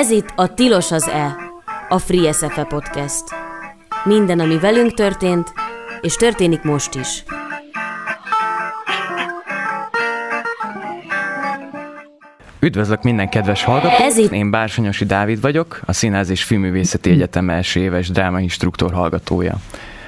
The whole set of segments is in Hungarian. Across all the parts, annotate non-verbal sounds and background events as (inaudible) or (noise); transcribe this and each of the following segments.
Ez itt a Tilos az E, a Free SFE Podcast. Minden, ami velünk történt, és történik most is. Üdvözlök minden kedves hallgatót! Ez itt- Én Bársonyosi Dávid vagyok, a Színház és Filmművészeti Egyetem első éves drámainstruktor hallgatója.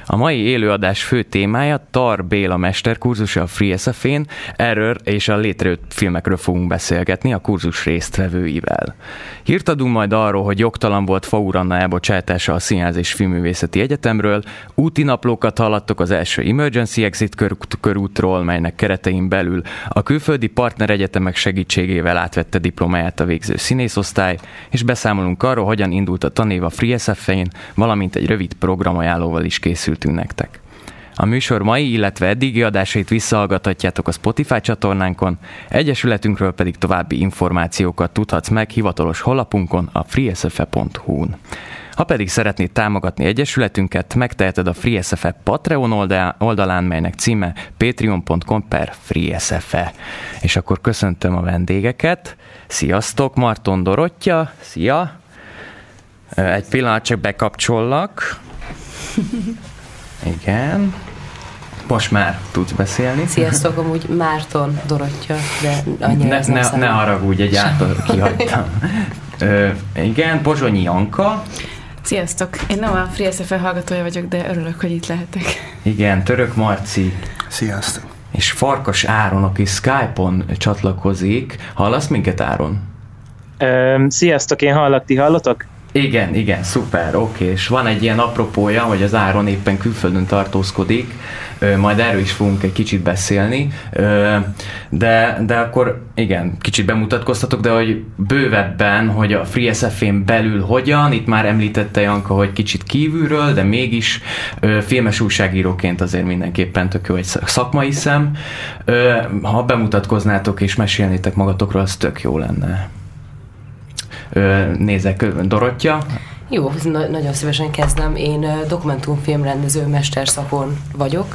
A mai élőadás fő témája Tar Béla mesterkurzusa a Free SFN, erről és a létrejött filmekről fogunk beszélgetni a kurzus résztvevőivel. Hírt adunk majd arról, hogy jogtalan volt Faur Anna elbocsátása a Színház és Filmművészeti Egyetemről, úti naplókat hallottok az első Emergency Exit kör- körútról, melynek keretein belül a külföldi partneregyetemek segítségével átvette diplomáját a végző színészosztály, és beszámolunk arról, hogyan indult a tanév a Free SFN, valamint egy rövid programajánlóval is készültünk nektek. A műsor mai, illetve eddigi adásait visszahallgathatjátok a Spotify csatornánkon, Egyesületünkről pedig további információkat tudhatsz meg hivatalos honlapunkon a freesfe.hu-n. Ha pedig szeretnéd támogatni Egyesületünket, megteheted a FreeSFE Patreon oldal- oldalán, melynek címe patreon.com per FreeSFE. És akkor köszöntöm a vendégeket. Sziasztok, Marton Dorottya, szia! Egy pillanat csak bekapcsollak. Igen. Most már tudsz beszélni. Sziasztok, amúgy Márton Dorottya, de annyira Ne, ez nem ne, ne számít. haragudj, egy által kihagytam. Ö, igen, Pozsonyi Janka, Sziasztok! Én nem a Free SFL hallgatója vagyok, de örülök, hogy itt lehetek. igen, Török Marci, Sziasztok! és Farkas Áron, aki Skype-on csatlakozik. Hallasz minket, Áron? Ö, sziasztok, én hallak, ti hallotok? Igen, igen, szuper, oké, és van egy ilyen apropója, hogy az Áron éppen külföldön tartózkodik, majd erről is fogunk egy kicsit beszélni, de, de akkor igen, kicsit bemutatkoztatok, de hogy bővebben, hogy a Free SFN belül hogyan, itt már említette Janka, hogy kicsit kívülről, de mégis filmes újságíróként azért mindenképpen tök jó egy szakmai szem. Ha bemutatkoznátok és mesélnétek magatokról, az tök jó lenne. Nézek, Dorottya, Jó, na- nagyon szívesen kezdem. Én dokumentumfilmrendező mesterszakon vagyok.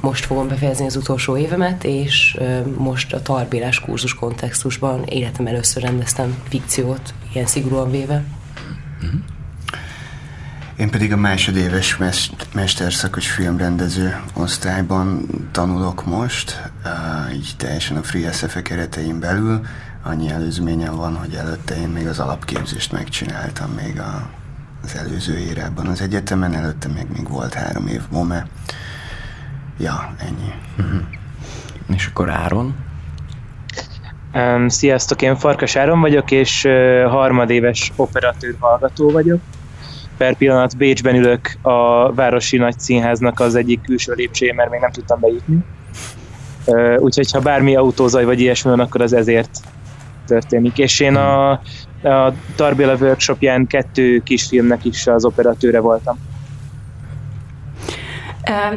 Most fogom befejezni az utolsó évemet, és most a tarbélás kurzus kontextusban életem először rendeztem fikciót, ilyen szigorúan véve. Én pedig a másodéves mest- mesterszakos filmrendező osztályban tanulok most, így teljesen a Free SFE keretein belül. Annyi előzményem van, hogy előtte én még az alapképzést megcsináltam még a, az előző érában az egyetemen, előtte még, még volt három év MOME. Ja, ennyi. és akkor Áron. Um, sziasztok, én Farkas Áron vagyok, és uh, harmadéves operatőr hallgató vagyok. Per pillanat Bécsben ülök a Városi Nagy Színháznak az egyik külső lépcsőjén, mert még nem tudtam bejutni. Uh, úgyhogy ha bármi autózaj vagy ilyesmi van, akkor az ezért történik. És én a, a Tarbéla workshopján kettő kisfilmnek is az operatőre voltam.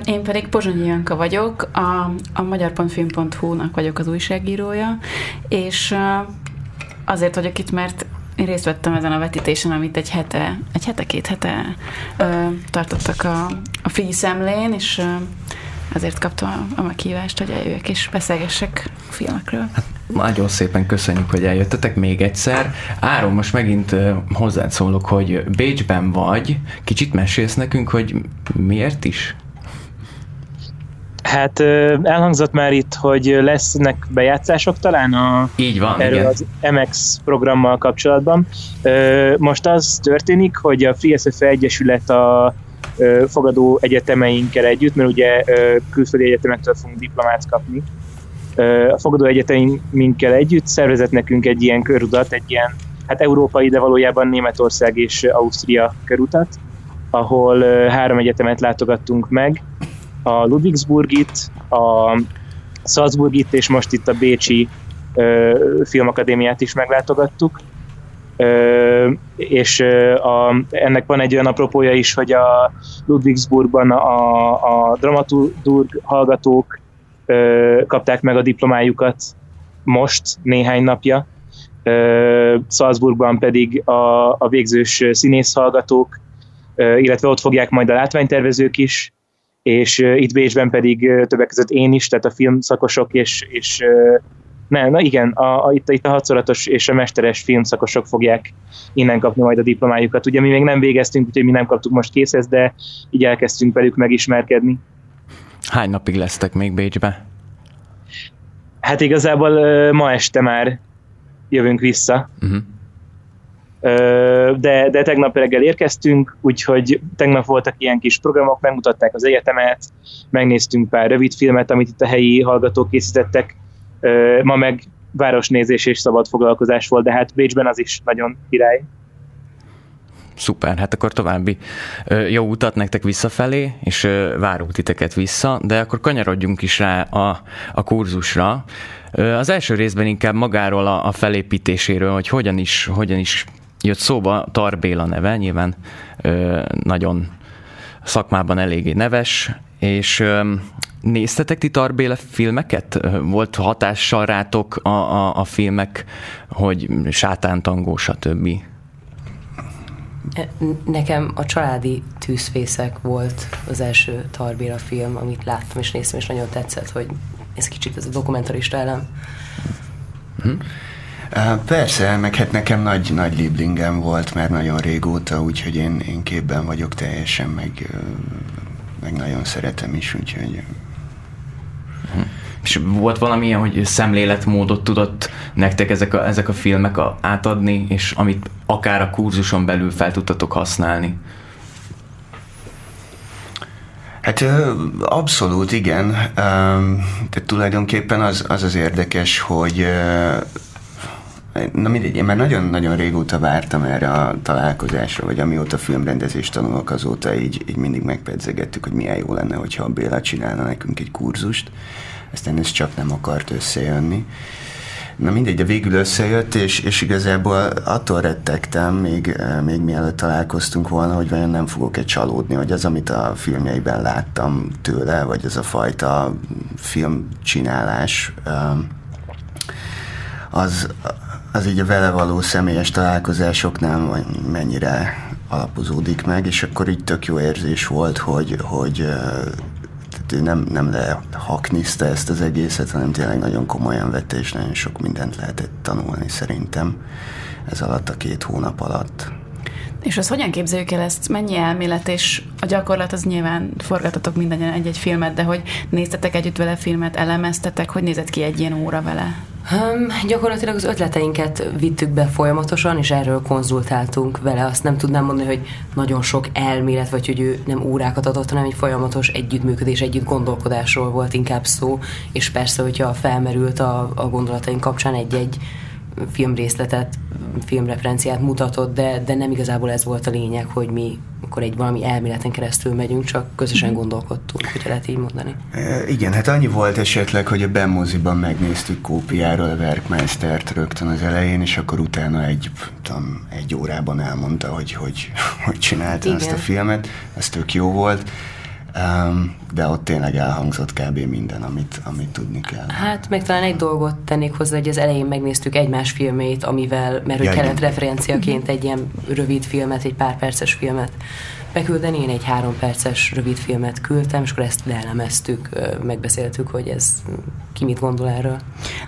Én pedig Pozsonyi Janka vagyok, a, a magyar.film.hu-nak vagyok az újságírója, és azért vagyok itt, mert én részt vettem ezen a vetítésen, amit egy hete, egy hete, két hete ö, tartottak a, a Free szemlén, és ö, azért kaptam a, meghívást, hogy eljöjjek és beszélgessek a filmekről. Nagyon szépen köszönjük, hogy eljöttetek még egyszer. Áron, most megint hozzád szólok, hogy Bécsben vagy. Kicsit mesélsz nekünk, hogy miért is? Hát elhangzott már itt, hogy lesznek bejátszások talán a Így van, erről igen. az MX programmal kapcsolatban. Most az történik, hogy a Free SFE Egyesület a fogadó egyetemeinkkel együtt, mert ugye külföldi egyetemektől fogunk diplomát kapni. A fogadó egyetemeinkkel együtt szervezett nekünk egy ilyen körutat, egy ilyen hát európai, de valójában Németország és Ausztria körutat, ahol három egyetemet látogattunk meg, a Ludwigsburgit, a Salzburgit, és most itt a Bécsi Filmakadémiát is meglátogattuk. És a, ennek van egy olyan apropója is, hogy a Ludwigsburgban a, a dramaturg hallgatók kapták meg a diplomájukat most, néhány napja, Salzburgban pedig a, a végzős színész hallgatók, illetve ott fogják majd a látványtervezők is, és itt Bécsben pedig többek között én is, tehát a filmszakosok és, és ö, Ne, na igen, a, a, itt, itt a hatszoratos és a mesteres filmszakosok fogják innen kapni majd a diplomájukat. Ugye mi még nem végeztünk, úgyhogy mi nem kaptuk most készhez, de így elkezdtünk velük megismerkedni. Hány napig lesztek még Bécsbe? Hát igazából ma este már jövünk vissza. Uh-huh. Uh, de, de tegnap reggel érkeztünk, úgyhogy tegnap voltak ilyen kis programok, megmutatták az egyetemet, megnéztünk pár rövid filmet, amit itt a helyi hallgatók készítettek. Ma meg városnézés és szabad foglalkozás volt, de hát Bécsben az is nagyon király. Szuper, hát akkor további jó utat nektek visszafelé, és várunk titeket vissza, de akkor kanyarodjunk is rá a, a kurzusra. Az első részben inkább magáról a, a felépítéséről, hogy hogyan is, hogyan is jött szóba Tar Béla neve, nyilván nagyon szakmában eléggé neves, és néztetek ti Tarbéle filmeket? Volt hatással rátok a, a, a filmek, hogy sátántangó, stb.? Nekem a családi tűzfészek volt az első Tarbéla film, amit láttam és néztem, és nagyon tetszett, hogy ez kicsit ez a dokumentarista elem. Hm. Persze, meg hát nekem nagy, nagy liblingem volt, mert nagyon régóta, úgyhogy én, én képben vagyok teljesen, meg, meg nagyon szeretem is, úgyhogy... És volt valamilyen, hogy szemléletmódot tudott nektek ezek a, ezek a filmek a, átadni, és amit akár a kurzuson belül fel tudtatok használni? Hát abszolút igen. Tehát tulajdonképpen az az, az érdekes, hogy Na mindegy, én már nagyon-nagyon régóta vártam erre a találkozásra, vagy amióta filmrendezést tanulok, azóta így, így mindig megpedzegettük, hogy milyen jó lenne, hogyha a Béla csinálna nekünk egy kurzust. Aztán ez csak nem akart összejönni. Na mindegy, de végül összejött, és, és igazából attól rettegtem, még, még mielőtt találkoztunk volna, hogy vajon nem fogok-e csalódni, hogy az, amit a filmjeiben láttam tőle, vagy az a fajta filmcsinálás, az, az így a vele való személyes találkozásoknál mennyire alapozódik meg, és akkor így tök jó érzés volt, hogy, hogy ő nem, nem lehakniszta ezt az egészet, hanem tényleg nagyon komolyan vette, és nagyon sok mindent lehetett tanulni szerintem ez alatt a két hónap alatt. És az hogyan képzeljük el ezt? Mennyi elmélet és a gyakorlat az nyilván forgatatok minden egy-egy filmet, de hogy néztetek együtt vele filmet, elemeztetek, hogy nézett ki egy ilyen óra vele? Um, gyakorlatilag az ötleteinket vittük be folyamatosan, és erről konzultáltunk vele. Azt nem tudnám mondani, hogy nagyon sok elmélet, vagy hogy ő nem órákat adott, hanem egy folyamatos együttműködés, együtt gondolkodásról volt inkább szó, és persze, hogyha felmerült a, a gondolataink kapcsán egy-egy filmrészletet, filmreferenciát mutatott, de, de nem igazából ez volt a lényeg, hogy mi akkor egy valami elméleten keresztül megyünk, csak közösen mhm. gondolkodtunk, hogy lehet így mondani. E, igen, hát annyi volt esetleg, hogy a Bemoziban megnéztük kópiáról a Werkmeistert rögtön az elején, és akkor utána egy, tudom, egy órában elmondta, hogy hogy, hogy csinálta igen. azt a filmet, ez tök jó volt. Um, de ott tényleg elhangzott kb. minden, amit, amit tudni kell. Hát meg talán egy dolgot tennék hozzá, hogy az elején megnéztük egymás filmét, amivel, mert ja, kellett igen. referenciaként egy ilyen rövid filmet, egy pár perces filmet beküldeni. Én egy három perces rövid filmet küldtem, és akkor ezt leelemeztük, megbeszéltük, hogy ez ki mit gondol erről.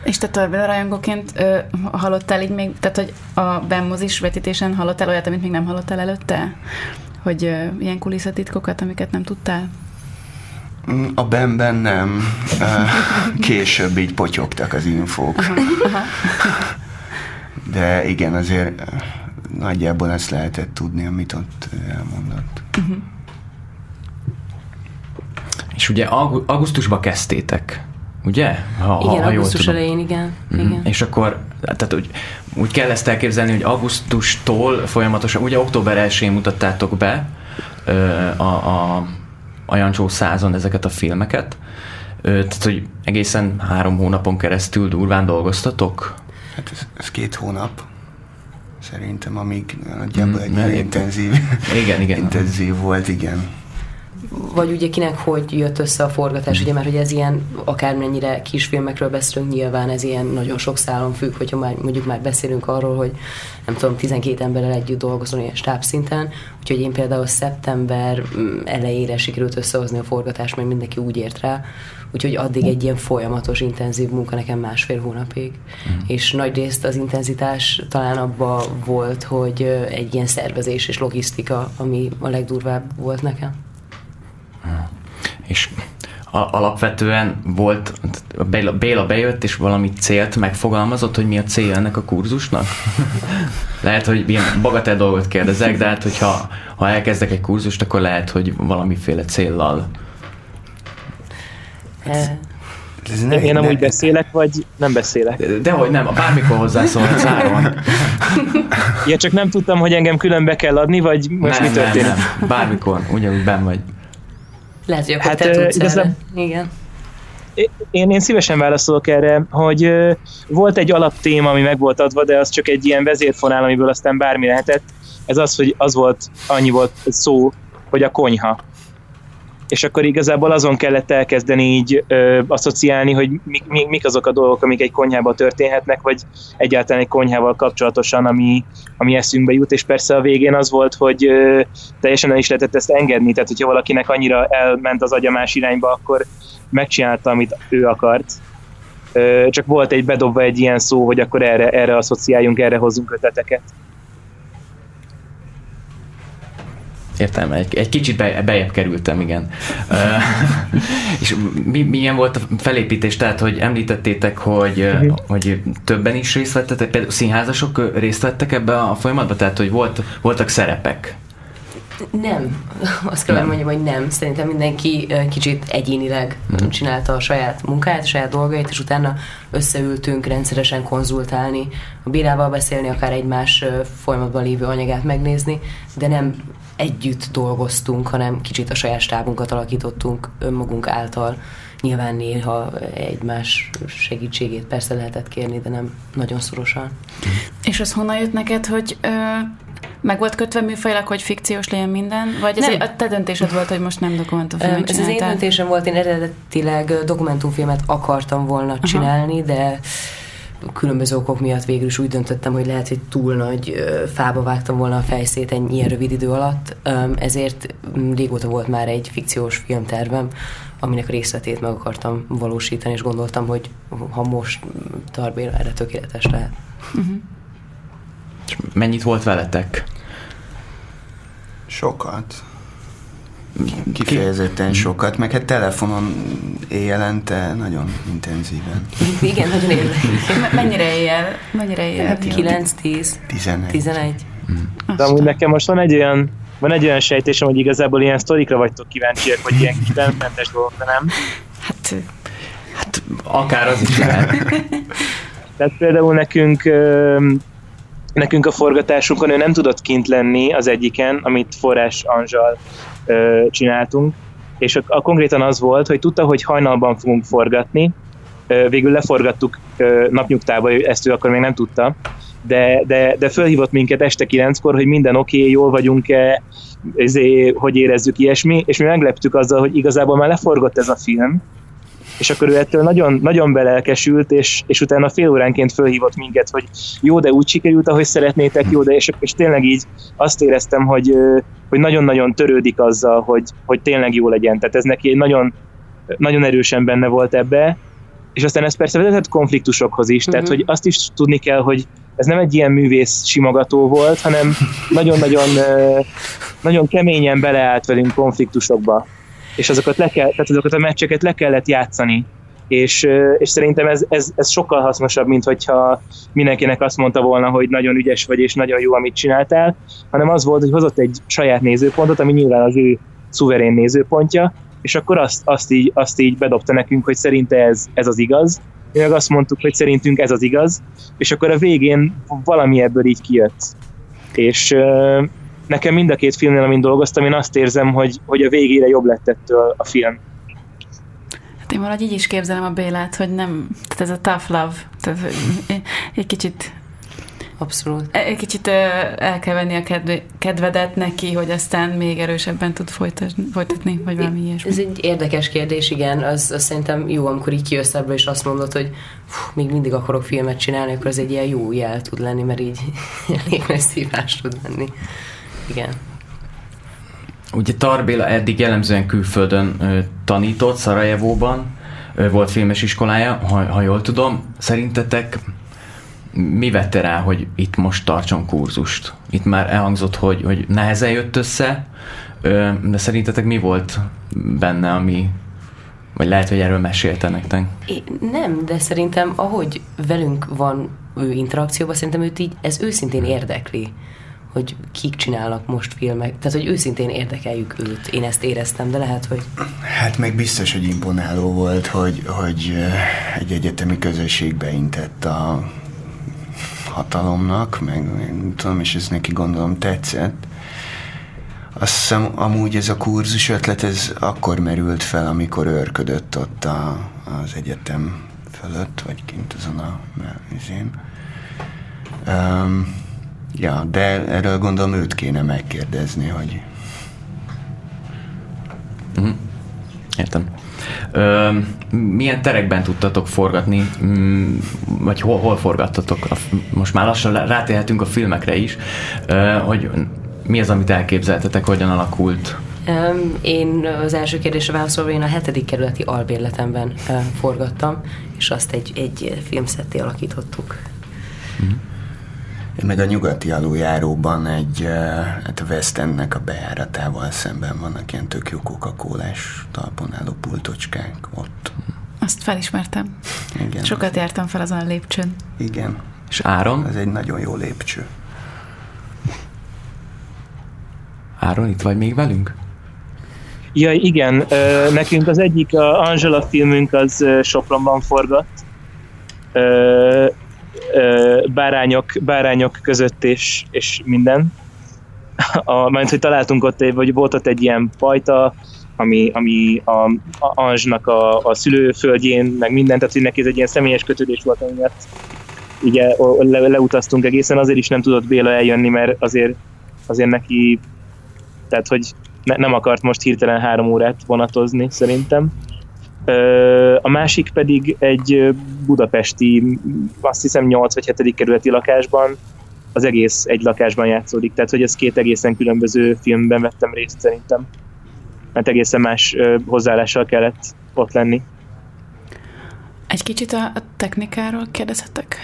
És te Torbéla rajongóként hallottál így még, tehát hogy a Bemmozis vetítésen hallottál olyat, amit még nem hallottál előtte? Hogy uh, ilyen kulisszatitkokat, amiket nem tudtál? Mm, a Benben nem. (laughs) Később így potyogtak az infók. (laughs) De igen, azért nagyjából ezt lehetett tudni, amit ott elmondott. Uh-huh. És ugye augusztusban kezdtétek, ugye? Ha, igen, ha augusztus elején, igen. Mm. igen. És akkor, tehát úgy, úgy kell ezt elképzelni, hogy augusztustól folyamatosan, ugye október 1-én mutattátok be a, a, a Jancsó százon ezeket a filmeket, tehát, hogy egészen három hónapon keresztül durván dolgoztatok? Hát ez, ez két hónap szerintem, amíg nagyjából mm, egy intenzív, igen, igen. (laughs) intenzív volt, igen. Vagy ugye kinek hogy jött össze a forgatás, ugye mert hogy ez ilyen akármennyire kisfilmekről beszélünk, nyilván ez ilyen nagyon sok szálon függ, hogyha már mondjuk már beszélünk arról, hogy nem tudom, 12 emberrel együtt dolgozom ilyen stábszinten, úgyhogy én például szeptember mm, elejére sikerült összehozni a forgatást, mert mindenki úgy ért rá, úgyhogy addig egy ilyen folyamatos, intenzív munka nekem másfél hónapig. Mm. És nagy részt az intenzitás talán abba volt, hogy egy ilyen szervezés és logisztika, ami a legdurvább volt nekem. És alapvetően volt, Béla, Béla bejött, és valami célt megfogalmazott, hogy mi a célja ennek a kurzusnak? (laughs) lehet, hogy ilyen bagatell dolgot kérdezek, de hát, hogyha ha elkezdek egy kurzust, akkor lehet, hogy valamiféle céllal. Ez nem, Én nem úgy beszélek, vagy nem beszélek? Dehogy nem, bármikor hozzászólhatsz záron. ja, csak nem tudtam, hogy engem külön be kell adni, vagy most nem, mi történik? Nem, nem, bármikor, ugyanúgy benn vagy. Lehet, hogy hát, te tudsz igazán, Igen. Én, én szívesen válaszolok erre, hogy volt egy alaptéma, ami meg volt adva, de az csak egy ilyen vezérfonál, amiből aztán bármi lehetett. Ez az, hogy az volt, annyi volt szó, hogy a konyha és akkor igazából azon kellett elkezdeni így ö, asszociálni, hogy mik, mik, mik azok a dolgok, amik egy konyhában történhetnek, vagy egyáltalán egy konyhával kapcsolatosan, ami, ami eszünkbe jut, és persze a végén az volt, hogy ö, teljesen el is lehetett ezt engedni, tehát hogyha valakinek annyira elment az agya más irányba, akkor megcsinálta, amit ő akart. Csak volt egy bedobva egy ilyen szó, hogy akkor erre, erre asszociáljunk, erre hozzunk ötleteket. Értem, egy, egy kicsit be, bejebb kerültem, igen. (laughs) és mi, milyen volt a felépítés? Tehát, hogy említettétek, hogy, hogy többen is részt vettetek, például színházasok részt vettek ebbe a folyamatba? Tehát, hogy volt, voltak szerepek? Nem. Azt kell, hogy mondjam, hogy nem. Szerintem mindenki kicsit egyénileg uh-huh. csinálta a saját munkáját, a saját dolgait, és utána összeültünk rendszeresen konzultálni, a bírával beszélni, akár egymás folyamatban lévő anyagát megnézni, de nem együtt dolgoztunk, hanem kicsit a saját stábunkat alakítottunk önmagunk által. Nyilván néha egymás segítségét persze lehetett kérni, de nem nagyon szorosan. És az honnan jött neked, hogy ö, meg volt kötve műfajilag, hogy fikciós legyen minden? Vagy ez nem. a te döntésed volt, hogy most nem dokumentumfilmet Ez az én döntésem volt, én eredetileg dokumentumfilmet akartam volna Aha. csinálni, de különböző okok miatt végül is úgy döntöttem, hogy lehet, hogy túl nagy fába vágtam volna a fejszét egy ilyen rövid idő alatt, ezért régóta volt már egy fikciós filmtervem, aminek részletét meg akartam valósítani, és gondoltam, hogy ha most Tarbél erre tökéletes lehet. Uh-huh. Mennyit volt veletek? Sokat. Kifejezetten Ki? sokat, meg hát telefonon éjjelente nagyon intenzíven. Igen, nagyon érdekes. (laughs) Mennyire éjjel? Mennyire éjjel? Hát 9-10. 11. 11. De amúgy nekem most van egy olyan van egy olyan sejtésem, hogy igazából ilyen sztorikra vagytok kíváncsiak, vagy ilyen kis benfentes dolgokra, nem? Hát, hát akár az is lehet. (laughs) Tehát például nekünk nekünk a forgatásunkon ő nem tudott kint lenni az egyiken, amit Forrás Anzsal ö, csináltunk, és a, a konkrétan az volt, hogy tudta, hogy hajnalban fogunk forgatni, ö, végül leforgattuk ö, napnyugtába, ezt ő akkor még nem tudta, de, de, de fölhívott minket este kilenckor, hogy minden oké, okay, jól vagyunk-e, ezért, hogy érezzük ilyesmi, és mi megleptük azzal, hogy igazából már leforgott ez a film, és akkor ő ettől nagyon, nagyon belelkesült, és, és utána fél óránként fölhívott minket, hogy jó, de úgy sikerült, ahogy szeretnétek, jó, de és, és tényleg így azt éreztem, hogy, hogy nagyon-nagyon törődik azzal, hogy, hogy tényleg jó legyen. Tehát ez neki nagyon, nagyon erősen benne volt ebbe, és aztán ez persze vezetett konfliktusokhoz is, tehát mhm. hogy azt is tudni kell, hogy ez nem egy ilyen művész simogató volt, hanem nagyon-nagyon nagyon keményen beleállt velünk konfliktusokba és azokat, le kell, tehát azokat a meccseket le kellett játszani. És, és szerintem ez, ez, ez sokkal hasznosabb, mint hogyha mindenkinek azt mondta volna, hogy nagyon ügyes vagy, és nagyon jó, amit csináltál, hanem az volt, hogy hozott egy saját nézőpontot, ami nyilván az ő szuverén nézőpontja, és akkor azt, azt, így, azt így bedobta nekünk, hogy szerinte ez, ez az igaz, mi meg azt mondtuk, hogy szerintünk ez az igaz, és akkor a végén valami ebből így kijött. És, nekem mind a két filmnél, amin dolgoztam, én azt érzem, hogy, hogy a végére jobb lett ettől a film. Hát én valahogy így is képzelem a Bélát, hogy nem, tehát ez a tough love, tehát egy kicsit abszolút. Egy kicsit el kell venni a kedvedet neki, hogy aztán még erősebben tud folytatni, vagy valami ilyesmi. Ez egy érdekes kérdés, igen. Az, az szerintem jó, amikor így kijössz ebből, és azt mondod, hogy fú, még mindig akarok filmet csinálni, akkor az egy ilyen jó jel tud lenni, mert így (laughs) elég nagy szívás tud lenni. Igen. Ugye Tarbéla eddig jellemzően külföldön ö, tanított, Szarajevóban, ö, volt filmes iskolája, ha, ha jól tudom. Szerintetek mi vette rá, hogy itt most tartson kurzust? Itt már elhangzott, hogy, hogy nehezen jött össze, ö, de szerintetek mi volt benne, ami, vagy lehet, hogy erről mesélte nektek? É, nem, de szerintem ahogy velünk van ő interakcióban, szerintem őt így, ez őszintén érdekli hogy kik csinálnak most filmek, tehát hogy őszintén érdekeljük őt. Én ezt éreztem, de lehet, hogy... Hát meg biztos, hogy imponáló volt, hogy, hogy egy egyetemi közösség beintett a hatalomnak, meg nem tudom, és ez neki gondolom tetszett. Azt hiszem, amúgy ez a kurzus ötlet, ez akkor merült fel, amikor őrködött ott a, az egyetem fölött, vagy kint azon a melvizén. Um, Ja, de erről gondolom őt kéne megkérdezni, hogy... Mm. Értem. Ö, milyen terekben tudtatok forgatni, mm, vagy hol, hol forgattatok? Most már lassan rátérhetünk a filmekre is, ö, hogy mi az, amit elképzeltetek, hogyan alakult? Én az első kérdésre válaszolva, én a hetedik kerületi albérletemben forgattam, és azt egy, egy filmszetté alakítottuk. Mm. Meg a nyugati aluljáróban egy, hát a West Endnek a bejáratával szemben vannak ilyen tök jó coca talpon álló pultocskák ott. Azt felismertem. Igen. Sokat jártam fel azon a lépcsőn. Igen. És Áron? Ez egy nagyon jó lépcső. Áron, itt vagy még velünk? Ja, igen. Nekünk az egyik, a Angela filmünk az Sopronban forgott bárányok, bárányok között és, és minden. (laughs) A, mert hogy találtunk ott, vagy volt ott egy ilyen pajta, ami, ami a, a Anzsnak a, a szülőföldjén, meg minden, tehát hogy neki ez egy ilyen személyes kötődés volt, ami miatt ugye le, leutaztunk egészen, azért is nem tudott Béla eljönni, mert azért, azért neki, tehát hogy ne, nem akart most hirtelen három órát vonatozni szerintem. A másik pedig egy budapesti, azt hiszem 8 vagy 7. kerületi lakásban, az egész egy lakásban játszódik, tehát hogy ez két egészen különböző filmben vettem részt szerintem. Mert egészen más hozzáállással kellett ott lenni. Egy kicsit a, technikáról kérdezhetek?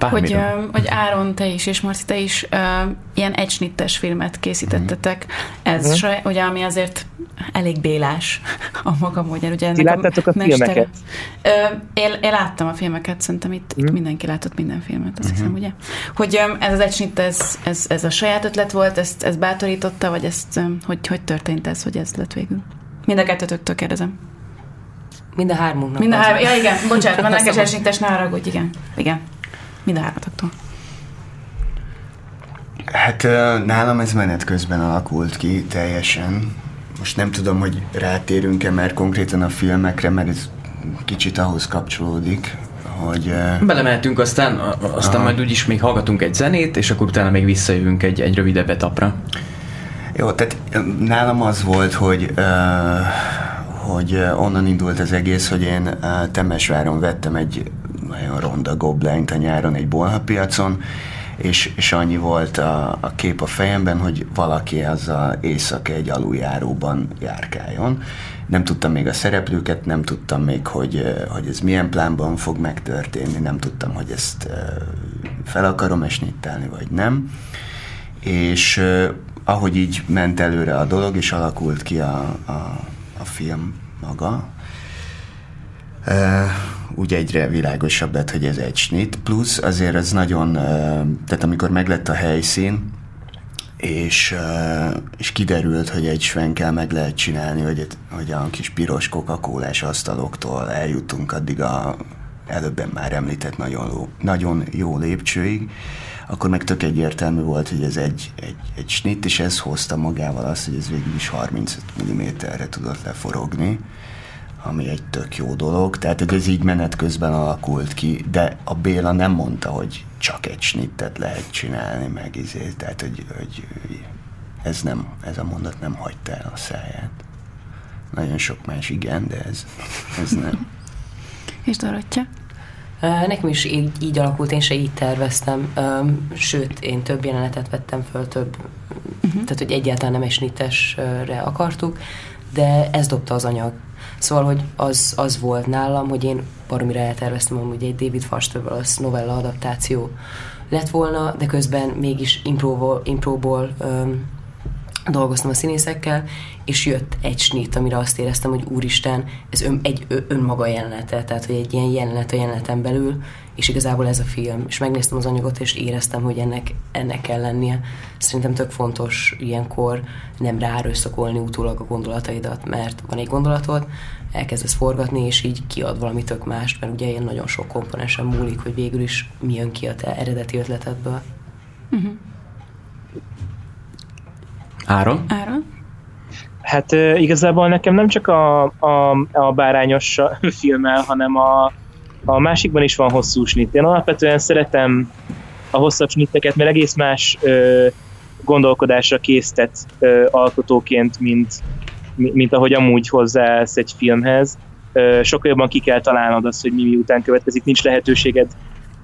hogy, hogy Áron, te is, és Marci, te is uh, ilyen egysnittes filmet készítettetek. Ez, uh-huh. saj, ugye, ami azért elég bélás (laughs) a maga módján. Ugye Ti láttátok a, a filmeket? Uh, én, én láttam a filmeket, szerintem itt, mm. itt mindenki látott minden filmet, azt uh-huh. hiszem, ugye? Hogy ez az egysnitt, ez, ez, ez a saját ötlet volt, ezt, ezt bátorította, vagy ezt, hogy, hogy történt ez, hogy ez lett végül? Mind a kettőtöktől kérdezem. Mind a hármunknak. Mind a hár... Ja, igen, bocsánat, (laughs) van nekes esélytes, ne haragudj, igen. Igen. Mind a hármatoktól. Hát nálam ez menet közben alakult ki teljesen. Most nem tudom, hogy rátérünk-e mert konkrétan a filmekre, mert ez kicsit ahhoz kapcsolódik, hogy... Belemeltünk, aztán, aztán majd úgyis még hallgatunk egy zenét, és akkor utána még visszajövünk egy, egy rövidebb etapra. Jó, tehát nálam az volt, hogy uh, hogy onnan indult az egész, hogy én Temesváron vettem egy nagyon ronda goblányt a nyáron egy bolhapiacon, és, és annyi volt a, a kép a fejemben, hogy valaki azzal éjszaka egy aluljáróban járkáljon. Nem tudtam még a szereplőket, nem tudtam még, hogy, hogy ez milyen plánban fog megtörténni, nem tudtam, hogy ezt fel akarom esnittelni, vagy nem. És ahogy így ment előre a dolog, és alakult ki a, a, a film maga, úgy egyre világosabb lett, hogy ez egy snit, plusz azért ez nagyon, tehát amikor meglett a helyszín, és, és kiderült, hogy egy svenkel meg lehet csinálni, hogy, hogy a kis piros coca asztaloktól eljutunk addig a előbben már említett nagyon, nagyon jó lépcsőig, akkor meg tök egyértelmű volt, hogy ez egy, egy, egy snit, és ez hozta magával azt, hogy ez végül is 35 mm-re tudott leforogni ami egy tök jó dolog, tehát hogy ez így menet közben alakult ki, de a Béla nem mondta, hogy csak egy snittet lehet csinálni, meg izé, tehát hogy, hogy ez, nem, ez a mondat nem hagyta el a száját. Nagyon sok más igen, de ez, ez nem. (laughs) És Dorottya? Nekem is így, így alakult, én se így terveztem, sőt, én több jelenetet vettem föl, több, uh-huh. tehát hogy egyáltalán nem esnitesre akartuk, de ez dobta az anyag. Szóval, hogy az, az volt nálam, hogy én baromira elterveztem hogy egy David az novella adaptáció lett volna, de közben mégis impróból, impróból um, dolgoztam a színészekkel, és jött egy snit, amire azt éreztem, hogy úristen, ez ön, egy önmaga jelenete, tehát hogy egy ilyen jelenet a jeleneten belül, és igazából ez a film. És megnéztem az anyagot, és éreztem, hogy ennek, ennek kell lennie. Szerintem tök fontos ilyenkor nem ráerőszakolni utólag a gondolataidat, mert van egy gondolatod, elkezdesz forgatni, és így kiad valami tök mást, mert ugye ilyen nagyon sok komponensen múlik, hogy végül is mi jön ki a te eredeti ötletedből. Uh-huh. Áron? Áron? Hát igazából nekem nem csak a, a, a bárányos (laughs) filmmel, hanem a, a másikban is van hosszú snitt. Én alapvetően szeretem a hosszabb snitteket, mert egész más ö, gondolkodásra késztet ö, alkotóként, mint, mint ahogy amúgy hozzáállsz egy filmhez. Ö, sokkal jobban ki kell találnod azt, hogy mi miután következik. Nincs lehetőséged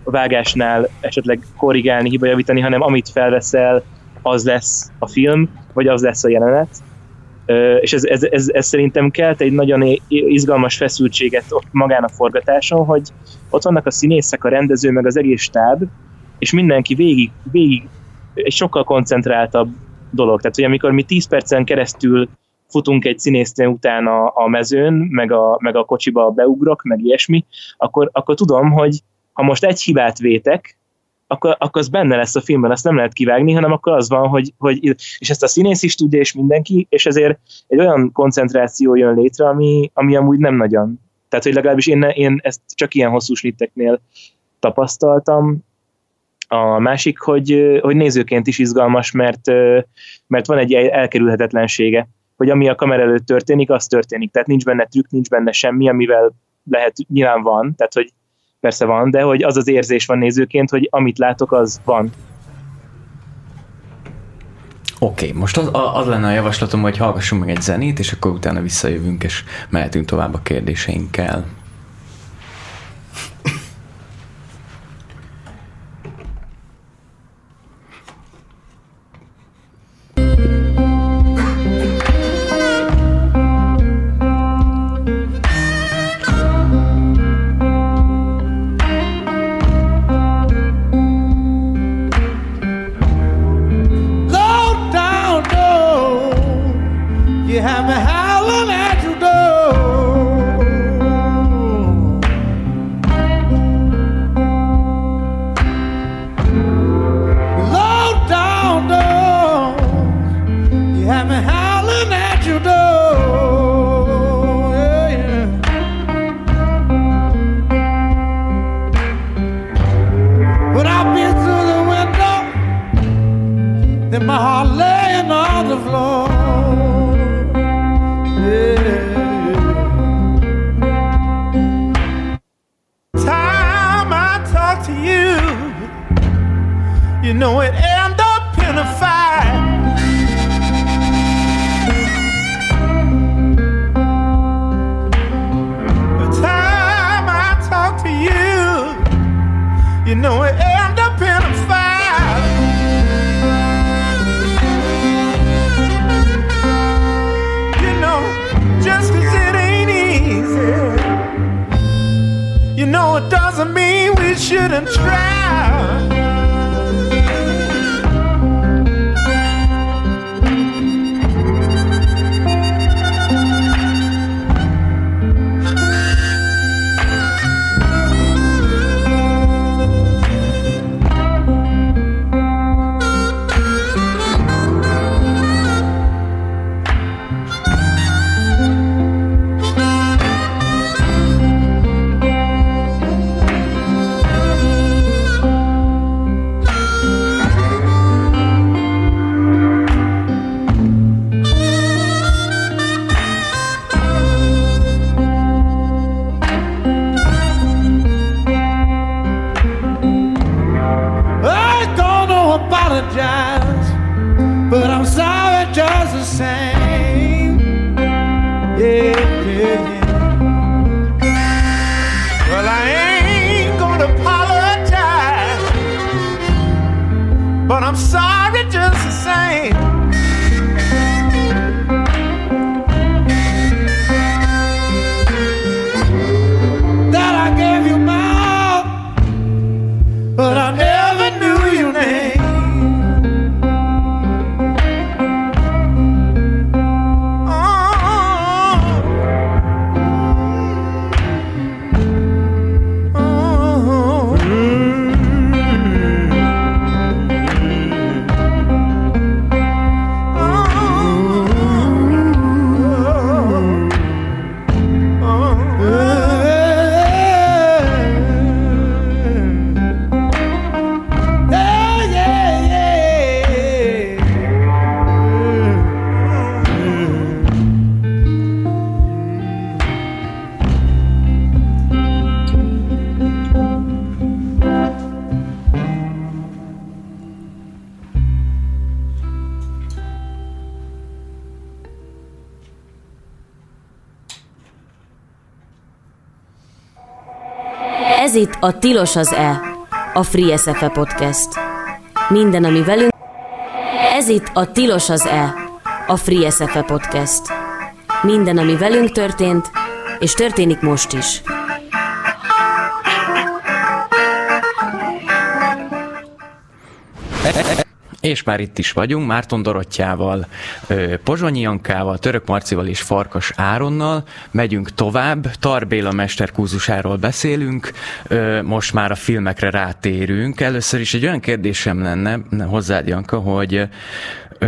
a vágásnál esetleg korrigálni, hibajavítani, hanem amit felveszel, az lesz a film, vagy az lesz a jelenet. És ez, ez, ez, ez szerintem kelt egy nagyon izgalmas feszültséget ott magán a forgatáson, hogy ott vannak a színészek, a rendező, meg az egész stáb, és mindenki végig, végig egy sokkal koncentráltabb dolog. Tehát, hogy amikor mi 10 percen keresztül futunk egy színésznő után a, a mezőn, meg a, meg a kocsiba beugrok, meg ilyesmi, akkor, akkor tudom, hogy ha most egy hibát vétek, akkor, akkor az benne lesz a filmben, azt nem lehet kivágni, hanem akkor az van, hogy, hogy és ezt a színész is tudja, és mindenki, és ezért egy olyan koncentráció jön létre, ami, ami amúgy nem nagyon. Tehát, hogy legalábbis én, én ezt csak ilyen hosszú snitteknél tapasztaltam. A másik, hogy, hogy nézőként is izgalmas, mert, mert van egy elkerülhetetlensége, hogy ami a kamera előtt történik, az történik. Tehát nincs benne trükk, nincs benne semmi, amivel lehet, nyilván van, tehát hogy persze van, de hogy az az érzés van nézőként, hogy amit látok, az van. Oké, okay, most az, az lenne a javaslatom, hogy hallgassunk meg egy zenét, és akkor utána visszajövünk, és mehetünk tovább a kérdéseinkkel. Itt a Tilos az E, a Free SFE podcast. Minden, ami velünk... Ez itt a Tilos az E, a Free SFE podcast. Minden, ami velünk történt, és történik most is. És már itt is vagyunk, Márton Dorottyával, Pozsonyi Jankával, Török Marcival és Farkas Áronnal. Megyünk tovább, Tarbéla mesterkúzusáról beszélünk, most már a filmekre rátérünk. Először is egy olyan kérdésem lenne hozzád, Janka, hogy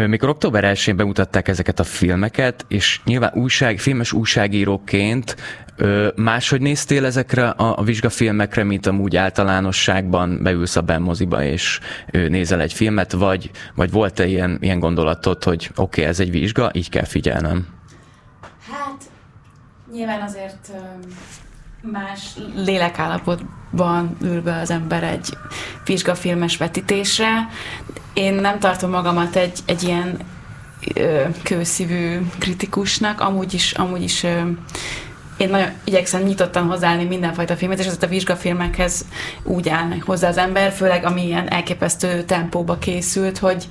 mikor október 1-én bemutatták ezeket a filmeket, és nyilván újság, filmes újságíróként Ö, máshogy néztél ezekre a, a vizsgafilmekre, mint amúgy általánosságban beülsz a benmoziba és nézel egy filmet, vagy, vagy volt-e ilyen, ilyen gondolatod, hogy oké, okay, ez egy vizsga, így kell figyelnem? Hát, nyilván azért más lélekállapotban ül be az ember egy vizsgafilmes vetítésre. Én nem tartom magamat egy, egy ilyen kőszívű kritikusnak, amúgy is, amúgy is én nagyon igyekszem nyitottan hozzáállni mindenfajta filmet, és ezért a vizsgafilmekhez úgy állnak hozzá az ember, főleg ami ilyen elképesztő tempóba készült, hogy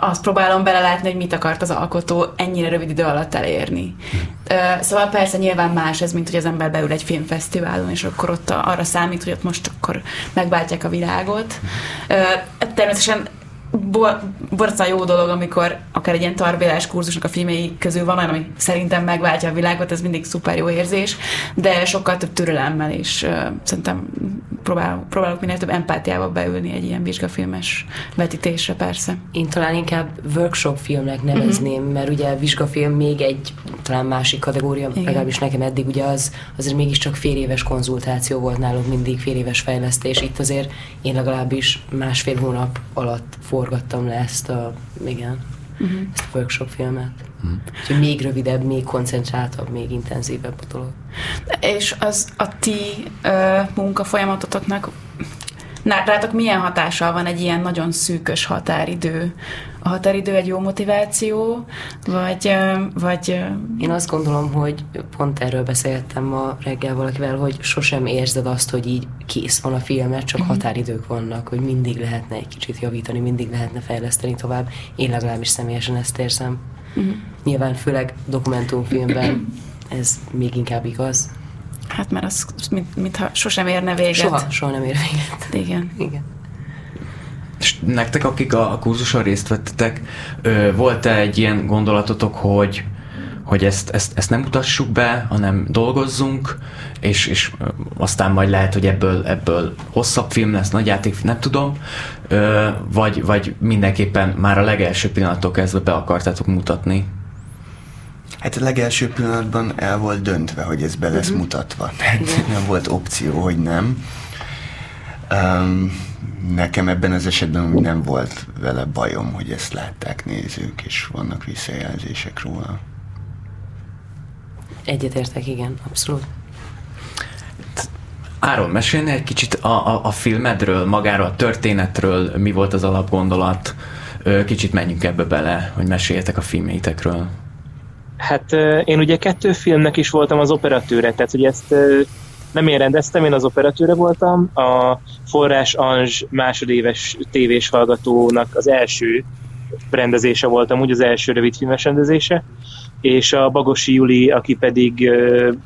azt próbálom belelátni, hogy mit akart az alkotó ennyire rövid idő alatt elérni. Szóval persze nyilván más ez, mint hogy az ember beül egy filmfesztiválon, és akkor ott arra számít, hogy ott most akkor megváltják a világot. Természetesen bo- borzasztóan jó dolog, amikor akár egy ilyen tarbélás kurzusnak a filmei közül van olyan, ami szerintem megváltja a világot, ez mindig szuper jó érzés, de sokkal több türelemmel is uh, szerintem próbálok, próbálok minél több empátiával beülni egy ilyen vizsgafilmes vetítésre persze. Én talán inkább workshop filmnek nevezném, mert ugye vizsgafilm még egy talán másik kategória, Igen. legalábbis nekem eddig ugye az azért mégiscsak fél éves konzultáció volt nálunk mindig, fél éves fejlesztés. Itt azért én legalábbis másfél hónap alatt forgattam le ezt a, igen, uh-huh. ezt a workshop filmet. Uh-huh. Úgyhogy még rövidebb, még koncentráltabb, még intenzívebb a dolog. És az a ti ö, munkafolyamatotoknak rátok milyen hatással van egy ilyen nagyon szűkös határidő? A határidő egy jó motiváció, vagy, vagy Én azt gondolom, hogy pont erről beszélgettem ma reggel valakivel, hogy sosem érzed azt, hogy így kész van a filmet, csak uh-huh. határidők vannak, hogy mindig lehetne egy kicsit javítani, mindig lehetne fejleszteni tovább. Én legalábbis személyesen ezt érzem. Uh-huh. Nyilván főleg dokumentumfilmben ez még inkább igaz. Hát mert az, mint, mintha sosem érne véget. Soha, soha nem ér véget. Igen. Igen. És nektek, akik a, kurzuson részt vettetek, volt-e egy ilyen gondolatotok, hogy hogy ezt, ezt, ezt nem mutassuk be, hanem dolgozzunk, és, és aztán majd lehet, hogy ebből, ebből hosszabb film lesz, nagy játék, nem tudom, vagy, vagy mindenképpen már a legelső pillanattól kezdve be akartátok mutatni. Hát a legelső pillanatban el volt döntve, hogy ez be lesz uh-huh. mutatva. Tehát nem volt opció, hogy nem. Um, nekem ebben az esetben nem volt vele bajom, hogy ezt látták nézők, és vannak visszajelzések róla. Egyetértek, igen, abszolút. Áron, mesélni egy kicsit a, a, a filmedről, magáról, a történetről, mi volt az alapgondolat? Kicsit menjünk ebbe bele, hogy meséljetek a filmjeitekről. Hát én ugye kettő filmnek is voltam az operatőre, tehát hogy ezt nem én rendeztem, én az operatőre voltam, a Forrás Anzs másodéves tévés hallgatónak az első rendezése voltam, úgy az első rövidfilmes rendezése, és a Bagosi Juli, aki pedig